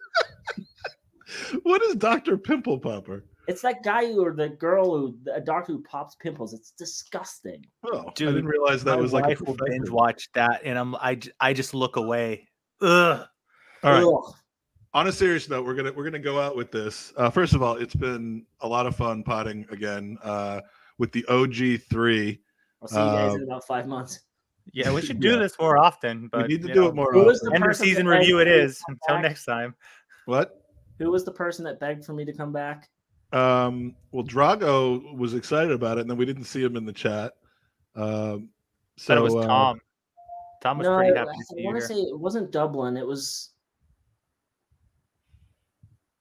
What is Doctor Pimple Popper? It's that guy who, or the girl who, a doctor who pops pimples. It's disgusting. Oh, Dude, I didn't realize that was like a wife will profession. binge watch that, and I'm I, I just look away. Ugh. All right. Ugh. On a serious note, we're gonna we're gonna go out with this. Uh, first of all, it's been a lot of fun potting again uh, with the OG three. I'll see you guys Um, in about five months. Yeah, we should do Yeah. this more often. But we need to do know, it more Who was often. the End of season review it begged is. for Until back? next time. What? Who was the person that begged for me to come back? Um, well, Drago was excited about it, and then we didn't see him in the chat. Um, so Said it was uh, Tom. Tom was no, pretty I, happy to see you want to say it wasn't Dublin. It was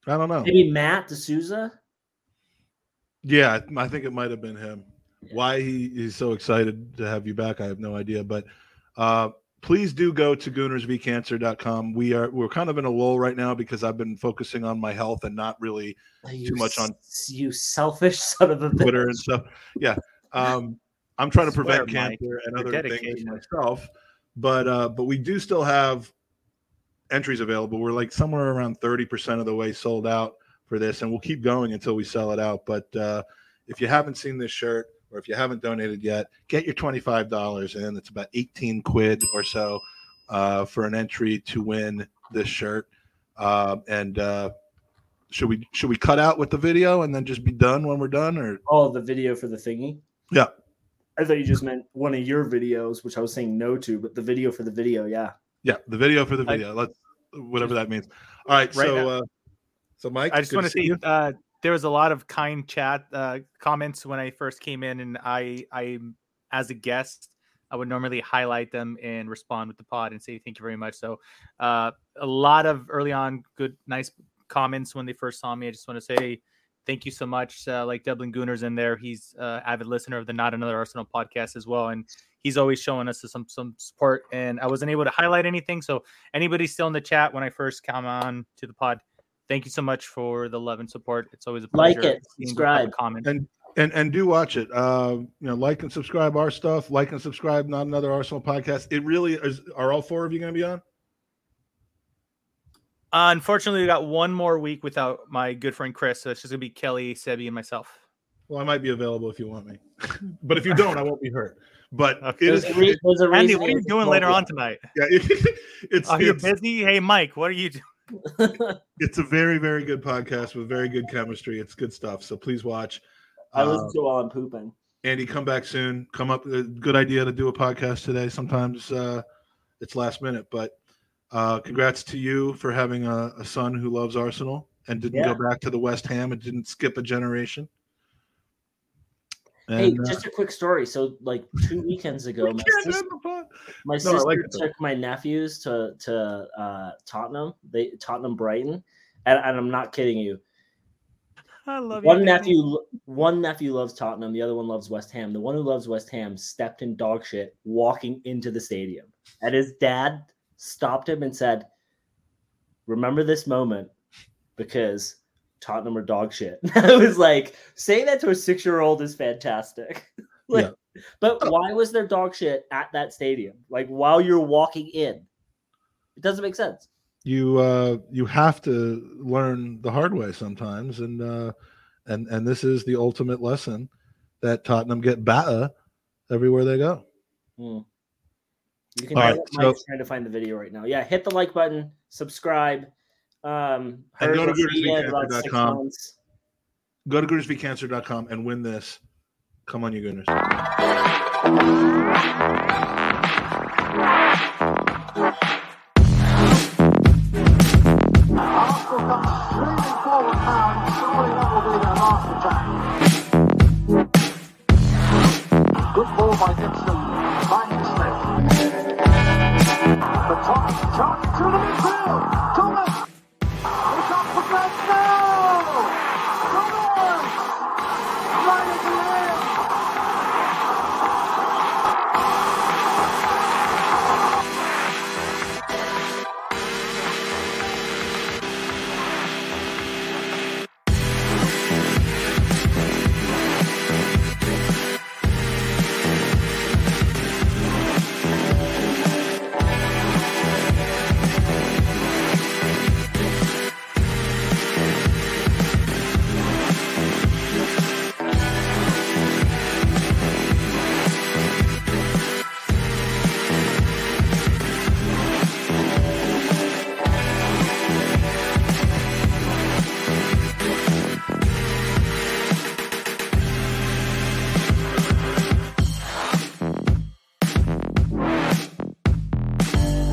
I don't know. maybe Matt D'Souza. Yeah, I think it might have been him. Why he, he's so excited to have you back, I have no idea. But uh, please do go to goonersvcancer.com. We are we're kind of in a lull right now because I've been focusing on my health and not really You much on- you selfish son of a bitch. Twitter and stuff. Yeah. Um, I'm trying to prevent Swear, prevent Mike. cancer and other things myself, but uh, but we do still have entries available. We're like somewhere around 30% of the way sold out for this, and we'll keep going until we sell it out. But uh, if you haven't seen this shirt or if you haven't donated yet, get your $25 in. It's about 18 quid or so uh, for an entry to win this shirt. Uh, and uh, should we should we cut out with the video and then just be done when we're done, or Oh, the video for the thingy. Yeah. I thought you just meant one of your videos, which I was saying no to, but the video for the video, yeah. Yeah, the video for the I- video. Let's whatever that means. All right, Right so now- uh, so Mike, I just want to see say you. uh, there was a lot of kind chat uh, comments when I first came in, and I, I, as a guest, I would normally highlight them and respond with the pod and say thank you very much. So, uh, a lot of early on good, nice comments when they first saw me. I just want to say thank you so much. Uh, like Dublin Gooners in there, he's uh, avid listener of the Not Another Arsenal podcast as well, and he's always showing us some some support. And I wasn't able to highlight anything, so anybody still in the chat when I first come on to the pod, thank you so much for the love and support. It's always a pleasure. Like pleasure. it, subscribe. comment. And and and do watch it. Uh, you know, like and subscribe our stuff. Like and subscribe. Not another Arsenal podcast. It really is. Are all four of you going to be on? Uh, unfortunately, we got one more week without my good friend Chris. So it's just gonna be Kelly, Sebi, and myself. Well, I might be available if you want me, but if you don't, I won't be hurt. But Okay. it There's a, re- there's a Andy, what are you doing later on tonight? Yeah, it- it's Are you busy? Hey, Mike, what are you doing? it's a very very good podcast with very good chemistry. It's good stuff. So please watch. I Uh, listen to it while I'm pooping. Andy, come back soon. Come up. A good idea to do a podcast today. Sometimes uh, it's last minute, but uh, congrats to you for having a, a son who loves Arsenal and didn't Yeah. go back to the West Ham and didn't skip a generation. Hey, And, uh, just a quick story. So, like two weekends ago, we my sister, end the pod. my No, sister like took my nephews to to uh, Tottenham. They Tottenham Brighton, and, and I'm not kidding you. I love One you. nephew, one nephew loves Tottenham. The other one loves West Ham. The one who loves West Ham stepped in dog shit walking into the stadium, and his dad stopped him and said, "Remember this moment, because Tottenham are dog shit." I was like, saying that to a six-year-old is fantastic. like, but why was there dog shit at that stadium? Like while you're walking in, it doesn't make sense. You uh, you have to learn the hard way sometimes, and uh, and and this is the ultimate lesson that Tottenham get better everywhere they go. Hmm. You can All right, so- trying to find the video right now. Yeah, hit the like button, subscribe. Um, And go to hers will see it in about six goonersvcancer.com. Go to goonersvcancer.com and win this. Come on, you goodness. Arsenal come streaming forward now, and surely that will be their last attack. Good ball by Dixon, finding Smith. The top, shot to the midfield. Thomas